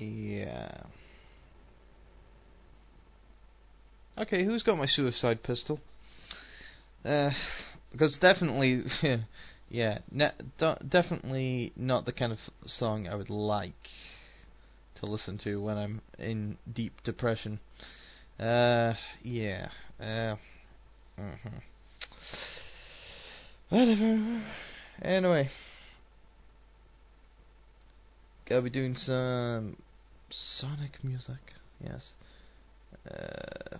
Yeah. Okay, who's got my suicide pistol? Uh, because definitely, yeah, ne- definitely not the kind of song I would like to listen to when I'm in deep depression. Uh, yeah. Uh, uh-huh. Whatever. Anyway, gotta be doing some Sonic music. Yes. Uh,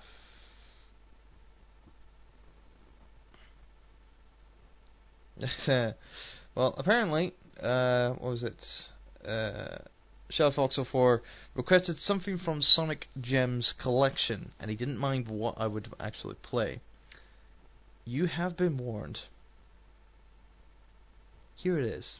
well, apparently, uh, what was it? Uh, Shell Fox 04 requested something from Sonic Gems collection, and he didn't mind what I would actually play. You have been warned. Here it is.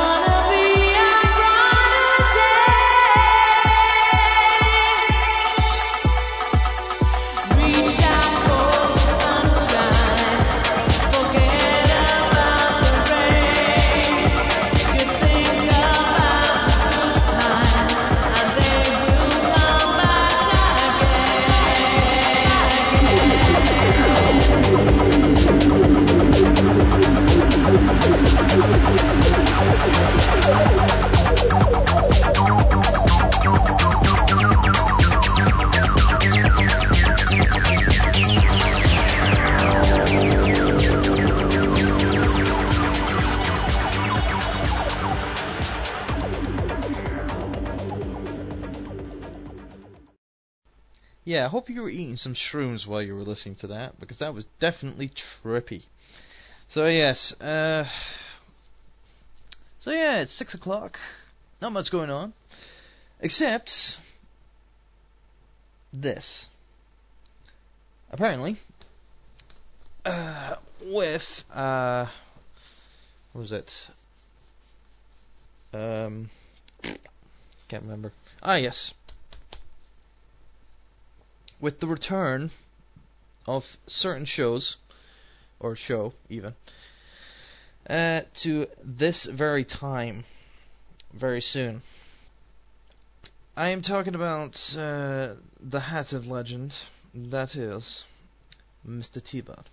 Yeah, I hope you were eating some shrooms while you were listening to that, because that was definitely trippy. So yes, uh, so yeah, it's six o'clock. Not much going on, except this. Apparently, uh, with uh, what was it? Um, can't remember. Ah, yes with the return of certain shows, or show even, uh, to this very time, very soon. I am talking about uh, the hatted legend, that is, Mr. T-Bot.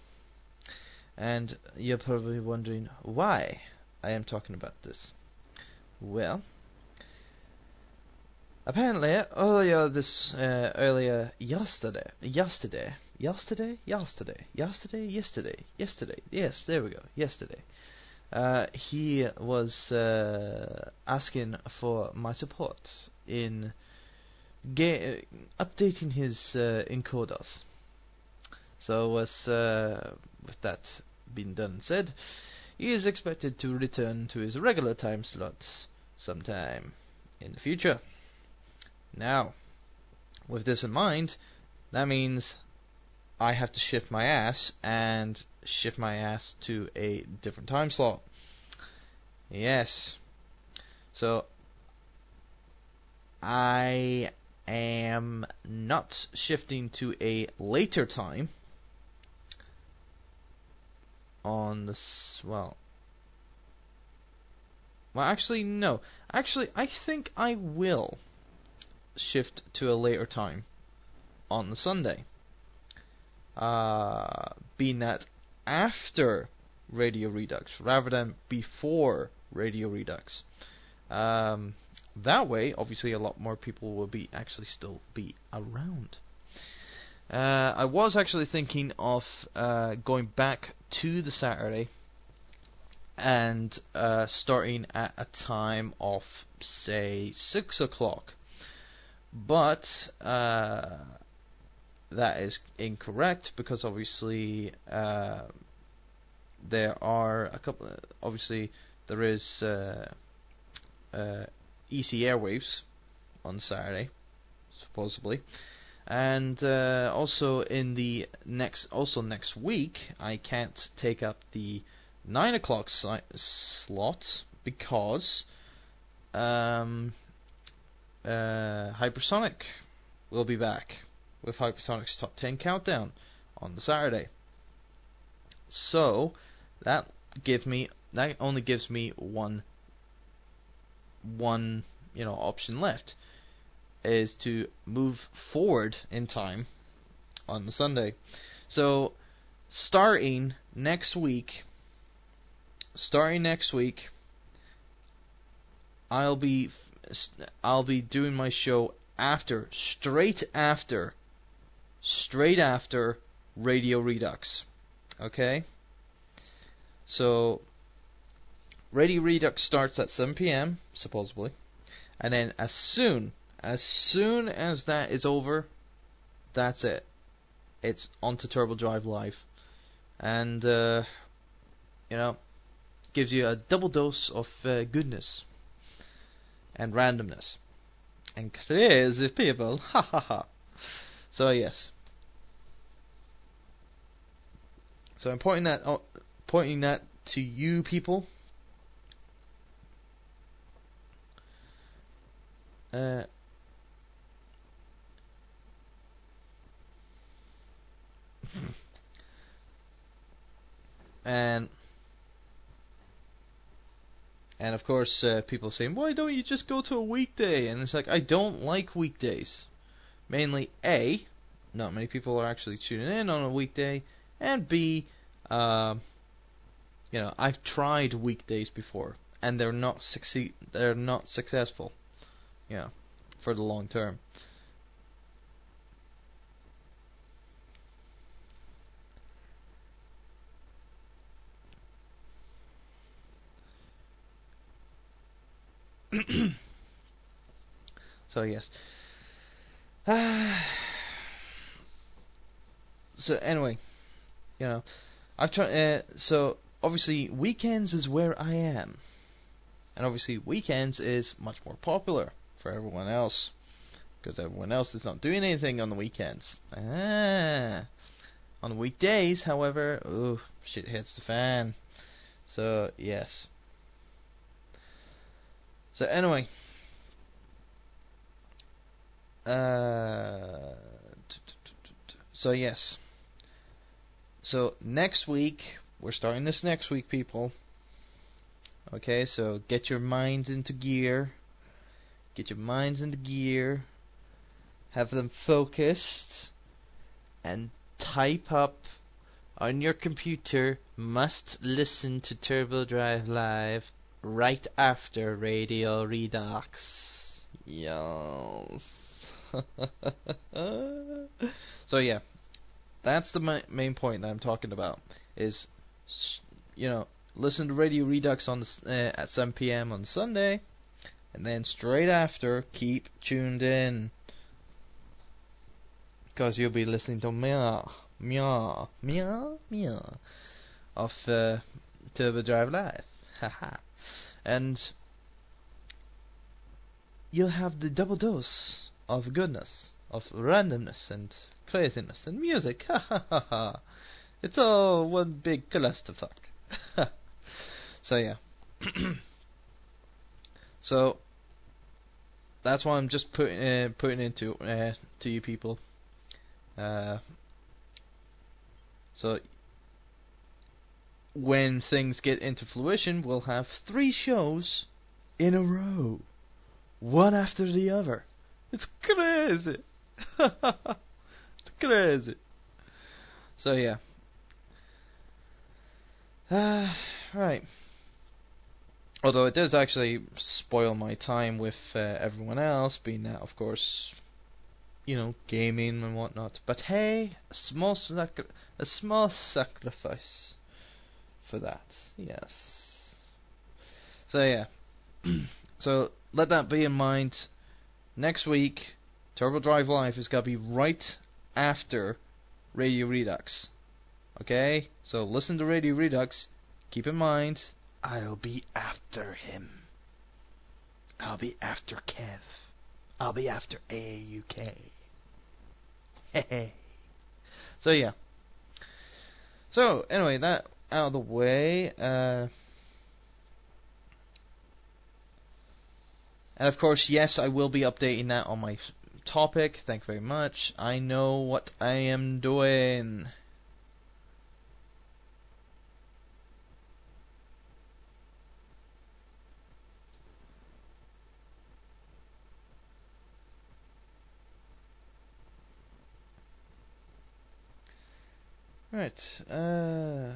And you're probably wondering why I am talking about this. Well, Apparently, earlier this, uh, earlier yesterday, yesterday, yesterday, yesterday, yesterday, yesterday, yesterday, yes, there we go, yesterday, uh, he was uh, asking for my support in ga- updating his uh, encoders. So, as uh, with that being done and said, he is expected to return to his regular time slots sometime in the future. Now, with this in mind, that means I have to shift my ass and shift my ass to a different time slot. Yes. So, I am not shifting to a later time on this, well, well, actually, no. Actually, I think I will shift to a later time on the Sunday. Uh, being that after Radio Redux rather than before Radio Redux. Um, that way, obviously, a lot more people will be actually still be around. Uh, I was actually thinking of uh, going back to the Saturday and uh, starting at a time of say six o'clock, but uh, that is incorrect because obviously uh, there are a couple. Obviously, there is uh, uh, EC airwaves on Saturday, supposedly, and uh, also in the next, also next week, I can't take up the nine o'clock si- slot because um, uh, Hypersonic will be back with Hypersonic's top ten countdown on the Saturday. So that give me that only gives me one one you know option left is to move forward in time on the Sunday. So starting next week starting next week I'll be I'll be doing my show after straight after straight after Radio Redux. Okay? So Radio Redux starts at 7 p.m. supposedly, and then as soon as soon as that is over, that's it. It's onto Turbo Drive Live, and uh, you know, gives you a double dose of uh, goodness and randomness and crazy people. Ha ha ha. So yes. So I'm pointing that out, pointing that to you people. Uh, and and of course uh, people saying why don't you just go to a weekday? And it's like I don't like weekdays. Mainly a not many people are actually tuning in on a weekday and b um, you know I've tried weekdays before and they're not succeed they're not successful you know for the long term so yes so anyway you know I've tried uh, so obviously weekends is where I am and obviously weekends is much more popular for everyone else because everyone else is not doing anything on the weekends. Ah. On the weekdays, however, ooh, shit hits the fan. So yes. So anyway, uh, so yes. So next week we're starting this next week, people. Okay, so get your minds into gear. Get your minds into gear. Have them focused. And type up on your computer must listen to Turbo Drive Live right after Radio Redux. Yes. so yeah, that's the ma- main point that I'm talking about. Is you know listen to Radio Redux on the, uh, at 7 p.m. on Sunday, and then straight after, keep tuned in. Because you'll be listening to Meow, Meow, Meow, Meow of uh, Turbo Drive Live. Haha. and you'll have the double dose of goodness, of randomness and craziness and music. It's all one big clusterfuck. so yeah. so that's why I'm just putting uh, putting into uh, to you people. Uh, so when things get into fruition, we'll have three shows in a row, one after the other. It's crazy. it's crazy. So yeah. Uh, right. Although it does actually spoil my time with uh, everyone else, being that, of course, you know, gaming and whatnot. But hey, a small sacri- a small sacrifice for that. Yes. So yeah. so let that be in mind. Next week, Turbo Drive Live is gonna be right after Radio Redux. Okay? So listen to Radio Redux. Keep in mind, I'll be after him. I'll be after Kev. I'll be after AUK. Hey. So yeah. So anyway, that out of the way. Uh, and of course, yes, I will be updating that on my topic. Thank you very much. I know what I am doing. Right. Uh,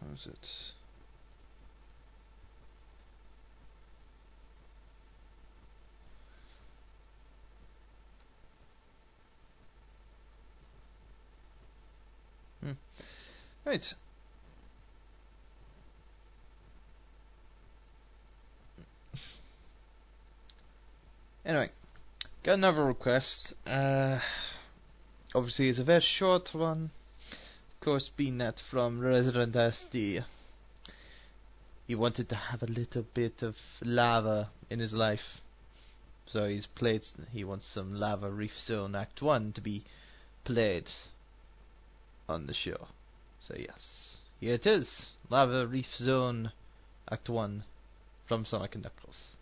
what was it? Right. Anyway, got another request. Uh, obviously, it's a very short one of course, that from Resident SD, he wanted to have a little bit of lava in his life. So he's played. He wants some Lava Reef Zone Act One to be played on the show. So yes, here it is, Lava Reef Zone Act One from Sonic and Knuckles.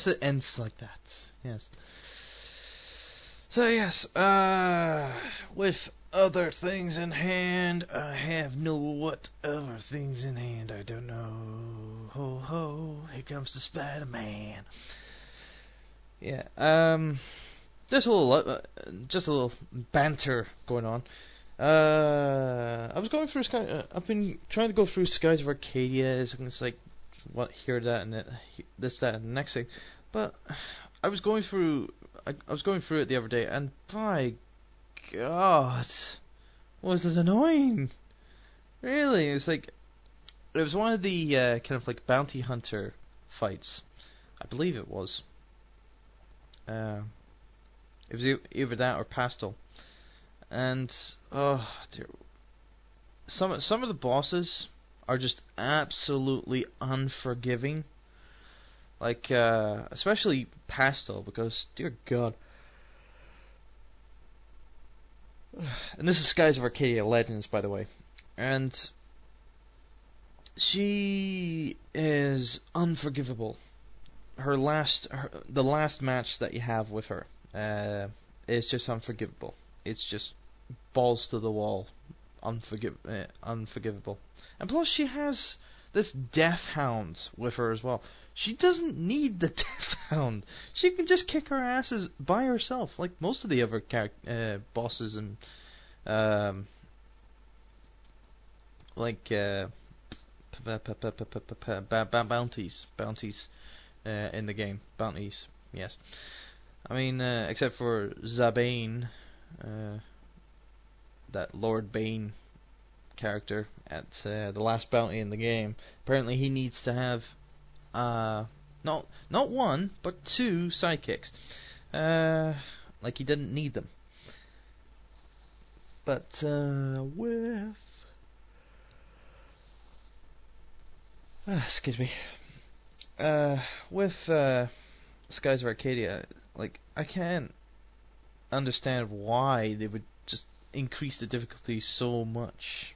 Thus it ends like that. Yes. So yes, uh, with other things in hand, I have no what other things in hand. I don't know. Ho ho! Here comes the Spider-Man. Yeah. Um, just a little, uh, just a little banter going on. Uh, I was going through Sky. Uh, I've been trying to go through Skies of Arcadia. It's like what here that and that, this that and the next thing. But I was going through I, I was going through it the other day and by God was it annoying. Really, it's like it was one of the uh, kind of like bounty hunter fights. I believe it was. Uh, it was either that or Piastol, and oh, dear. some some of the bosses are just absolutely unforgiving. Like uh, especially Piastol because dear God. And this is Skies of Arcadia Legends, by the way. And she is unforgivable. Her last, her, the last match that you have with her, uh, is just unforgivable. It's just balls to the wall, unforgiv- uh, unforgivable. And plus, she has this Death Hound with her as well. She doesn't need the Death Hound. She can just kick her asses by herself, like most of the other uh, bosses and um, like bounties, bounties uh, in the game, bounties. Yes, I mean uh, except for Zabane, uh, that Lord Bane character at uh, the last bounty in the game. Apparently, he needs to have uh, not not one but two sidekicks. Uh, like he didn't need them. But uh, with Ah, excuse me. Uh, with uh, Skies of Arcadia, like I can't understand why they would just increase the difficulty so much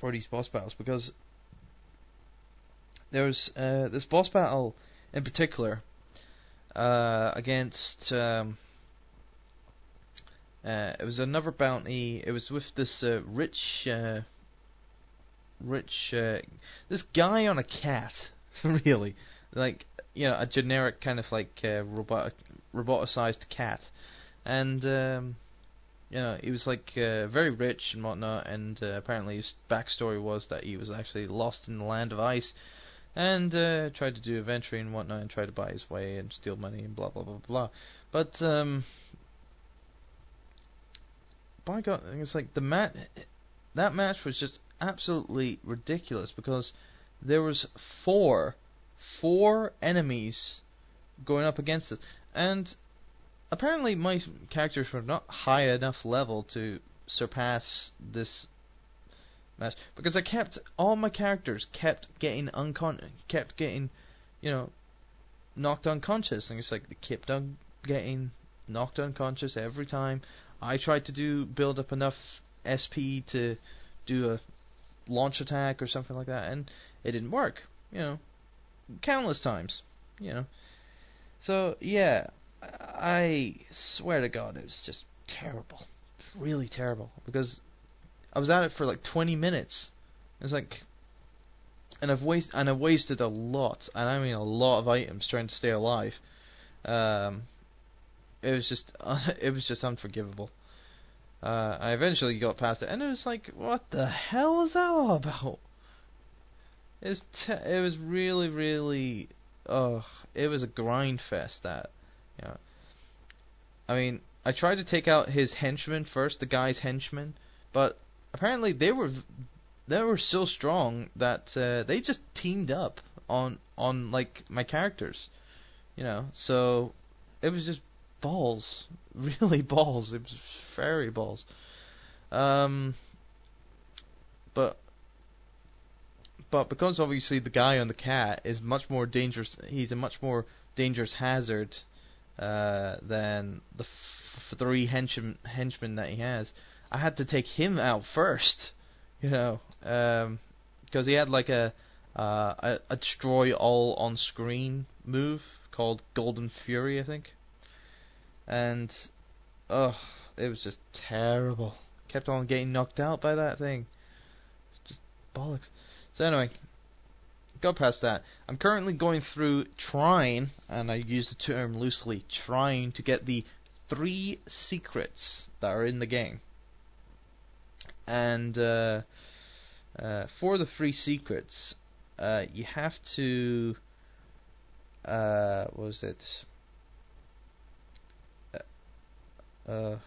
for these boss battles because there's uh, this boss battle in particular uh, against um, uh, it was another bounty. It was with this uh, rich, uh, rich, this guy on a cat, really, like you know, a generic kind of like uh, robot, roboticized cat, and um, you know, he was like uh, very rich and whatnot, and uh, apparently his backstory was that he was actually lost in the land of ice, and uh, tried to do adventure and whatnot, and tried to buy his way and steal money and blah blah blah blah. But um, by God, it's like the mat. That match was just absolutely ridiculous because there was four, four enemies going up against us, and apparently my characters were not high enough level to surpass this match because I kept all my characters kept getting uncon kept getting, you know, knocked unconscious, and it's like they kept on getting knocked unconscious every time. I tried to do build up enough SP to do a launch attack or something like that, and it didn't work. You know, countless times. You know, so yeah, I swear to God, it was just terrible, really terrible. Because I was at it for like 20 minutes. It's like, and I've wasted and I've wasted a lot, and I mean a lot of items trying to stay alive. Um, it was just it was just unforgivable. Uh, I eventually got past it, and it was like, what the hell is that all about? It's te- it was really, really, oh, it was a grind fest. That, know, I mean, I tried to take out his henchmen first, the guy's henchmen, but apparently they were they were so strong that uh, they just teamed up on on like my characters, you know. So it was just balls, really balls. It was very balls. Um, but but because obviously the guy on the cat is much more dangerous. He's a much more dangerous hazard uh, than the f- three henchmen that he has. I had to take him out first, you know, because he had like a, uh, a a destroy all on screen move called Golden Fury, I think. And oh, it was just terrible. Kept on getting knocked out by that thing. Just bollocks. So anyway, got past that. I'm currently going through trying, and I use the term loosely, trying to get the three secrets that are in the game. And uh, uh, for the three secrets, uh, you have to. Uh, what was it? Uh, uh,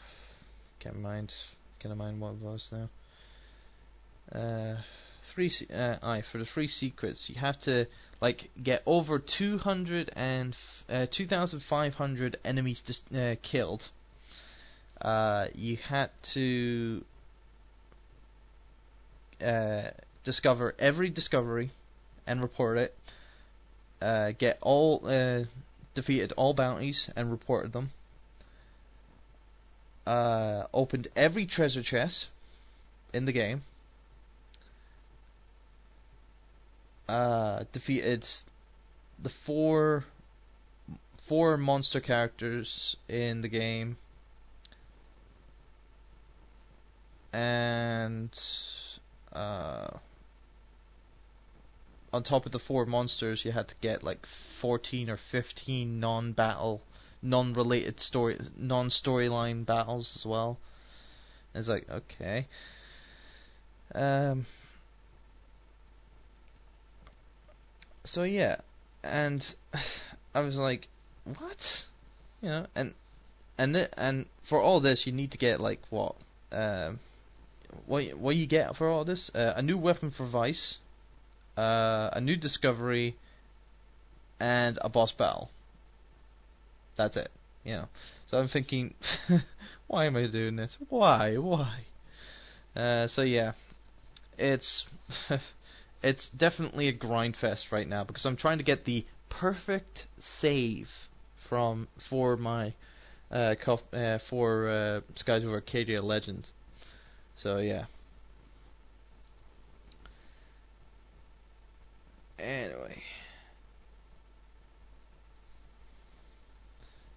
can't mind. Can I mind what it was now? uh, three uh, aye for the three secrets you have to like get over 200 and uh, 2,500 enemies dis- uh, killed. Uh, you had to uh, discover every discovery and report it. Uh, get all defeated all bounties and reported them. Opened every treasure chest in the game. Uh, defeated the four four monster characters in the game. And uh, on top of the four monsters, you had to get like 14 or 15 non-battle, non-related story, non-storyline battles as well. It's like okay. Um. So yeah, and I was like, what? You know, and and th- and for all this, you need to get like what? Um. what what you get for all this? Uh, a new weapon for Vyse, uh, a new discovery, and a boss battle. That's it. You know. So I'm thinking, why am I doing this? Why? Why? Uh, so yeah, it's it's definitely a grind fest right now because I'm trying to get the perfect save from for my uh, cof- uh for uh, Skies of Arcadia Legend. So yeah. Anyway.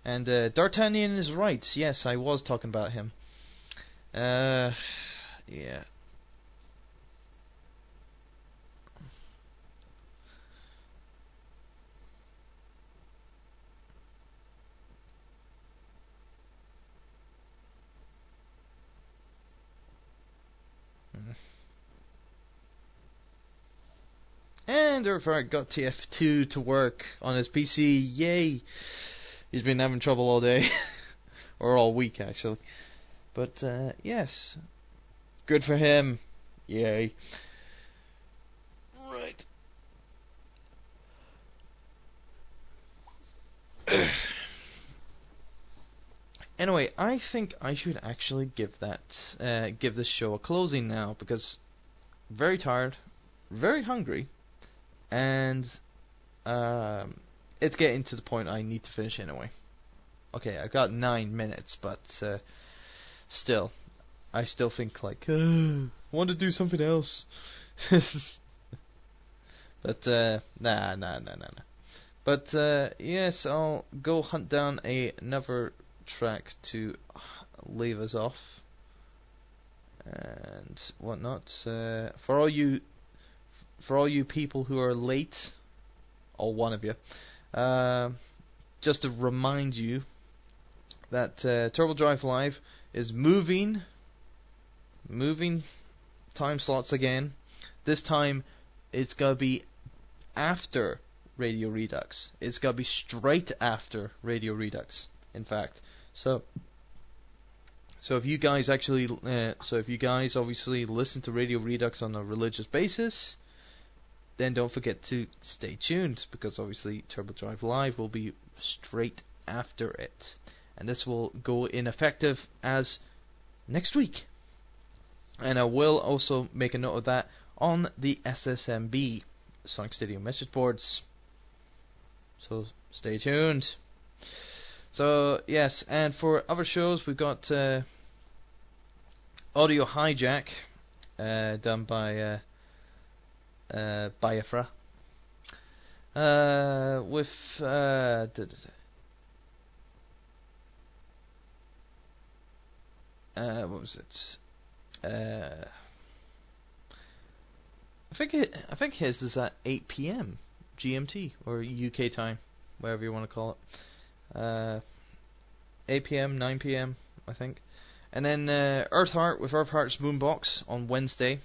And uh, D'Artagnan is right. Yes, I was talking about him. Uh, yeah. And Urfart got TF2 to work on his PC. Yay! He's been having trouble all day. or all week, actually. But, uh, yes. Good for him. Yay. Right. anyway, I think I should actually give that, uh, give this show a closing now because very tired, very hungry, and um, it's getting to the point I need to finish anyway. Okay, I got nine minutes, but uh, still, I still think like, I want to do something else. but uh, nah, nah, nah, nah, nah. But uh, yes, I'll go hunt down a, another track to leave us off and whatnot. Uh, for all you, for all you people who are late, or one of you, uh, just to remind you that uh, Turbo Drive Live is moving, moving time slots again. This time, it's gonna be after Radio Redux. It's gonna be straight after Radio Redux. In fact, so so if you guys actually, uh, so if you guys obviously listen to Radio Redux on a religious basis, then don't forget to stay tuned because obviously Turbo Drive Live will be straight after it, and this will go in effective as next week. And I will also make a note of that on the SSMB Sonic Stadium message boards. So stay tuned. So yes, and for other shows we've got uh, Audio Hijack, uh, done by uh, uh, Biafra, uh, with uh, uh, what was it? Uh, I think it, I think his is at 8 p.m. GMT or UK time, whatever you want to call it. Uh, 8 p.m., 9 p.m. I think. And then uh, Earthheart with Earthheart's Moonbox on Wednesday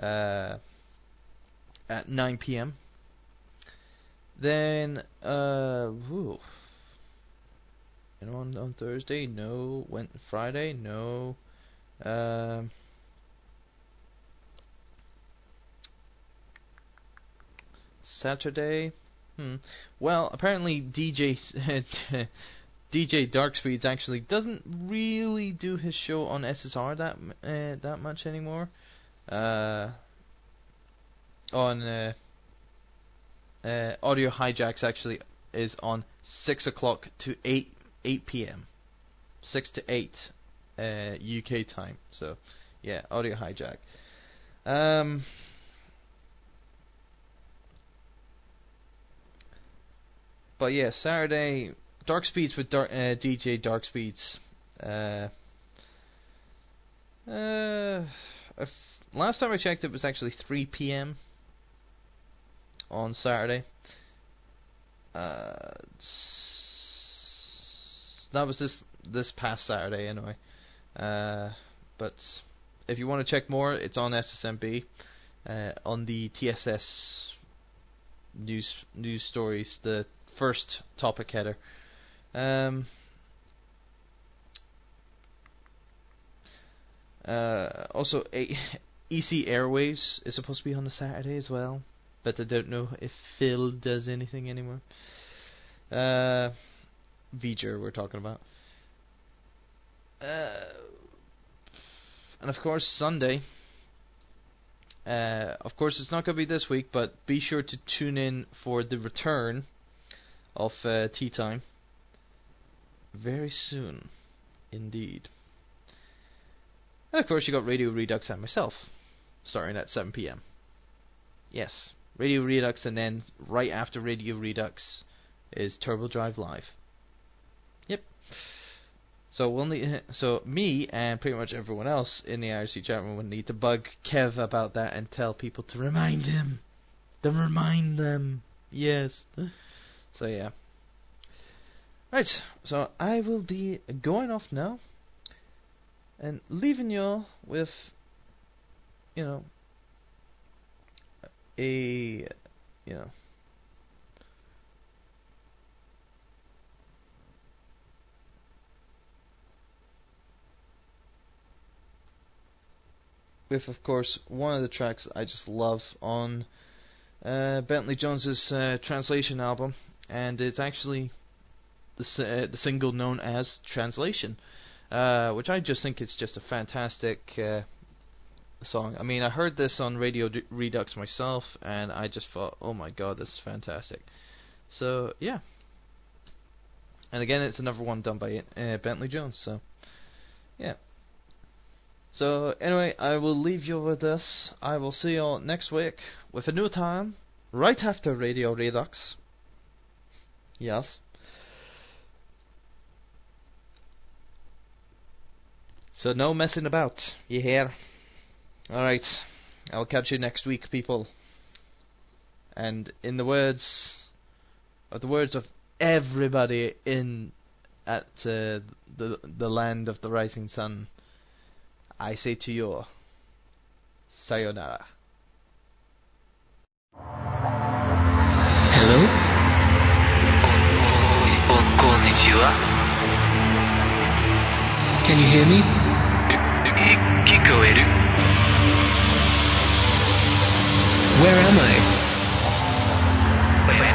uh, at 9 p.m. Then, uh. And on, on Thursday, no. Went Friday, no. Um, Saturday, hmm. Well, apparently DJ DJ Darkspeeds actually doesn't really do his show on SSR that uh, that much anymore. Uh, on uh, uh, Audio Hijacks actually is on six o'clock to eight eight p.m. Six to eight uh, UK time. So yeah, Audio Hijack. Um. But yeah, Saturday Dark Speeds with Dark, uh, DJ Dark Speeds. Uh, uh, last time I checked, it was actually 3 p.m. on Saturday. Uh, that was this this past Saturday anyway. Uh, but if you want to check more, it's on SSMB uh, on the TSS news news stories, the first topic header. Um, uh, also, a- EC Airwaves is supposed to be on the Saturday as well, but I don't know if Phil does anything anymore. Uh, V'ger we're talking about. Uh, and of course Sunday. Uh, of course, it's not going to be this week, but be sure to tune in for the return of uh, Tea Time very soon, indeed. And of course, you got Radio Redux and myself, starting at 7 p.m. Yes, Radio Redux, and then right after Radio Redux is Turbo Drive Live. Yep. So we'll need, so me and pretty much everyone else in the IRC chat room will need to bug Kev about that and tell people to remind him, to remind them. Yes. So yeah. Right, so I will be going off now and leaving you with, you know, a, you know, with, of course, one of the tracks I just love on uh, Bentley Jones's uh, translation album, and it's actually the uh, the single known as Translation, uh, which I just think is just a fantastic uh, song. I mean, I heard this on Radio D- Redux myself, and I just thought, oh my god, this is fantastic. So yeah, and again, it's another one done by uh, Bentley Jones. So yeah. So anyway, I will leave you with this. I will see you all next week with a new time, right after Radio Redux. Yes. So no messing about, you hear? Alright, I'll catch you next week, people. And in the words of the words of everybody in at uh, the the land of the rising sun, I say to you, sayonara. Hello? ここんにちは。 Can you hear me? 聞こえる Where am I?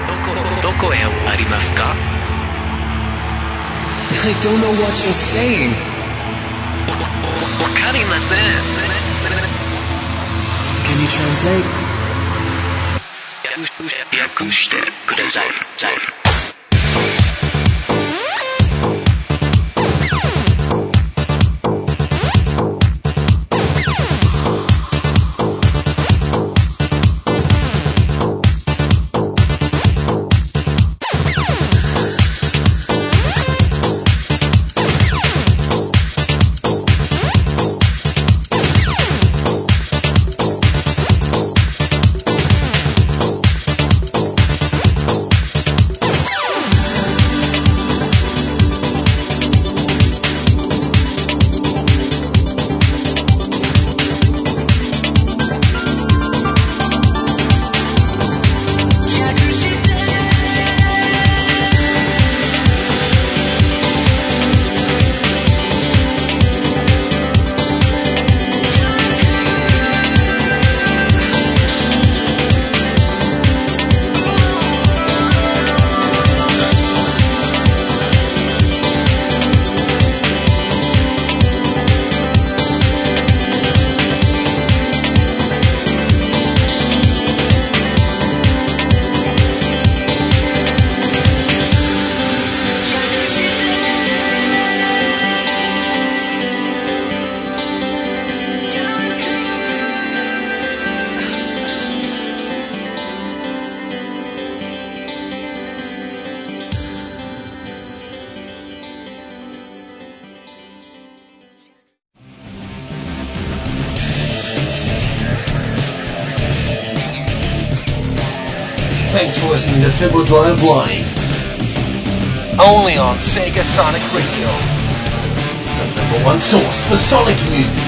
どこ、どこへありますか I don't know what you're saying. わかりません。 Can you translate? 訳してください。 For listening to Turbo Drive Live. Only on Sega Sonic Radio. The number one source for Sonic music.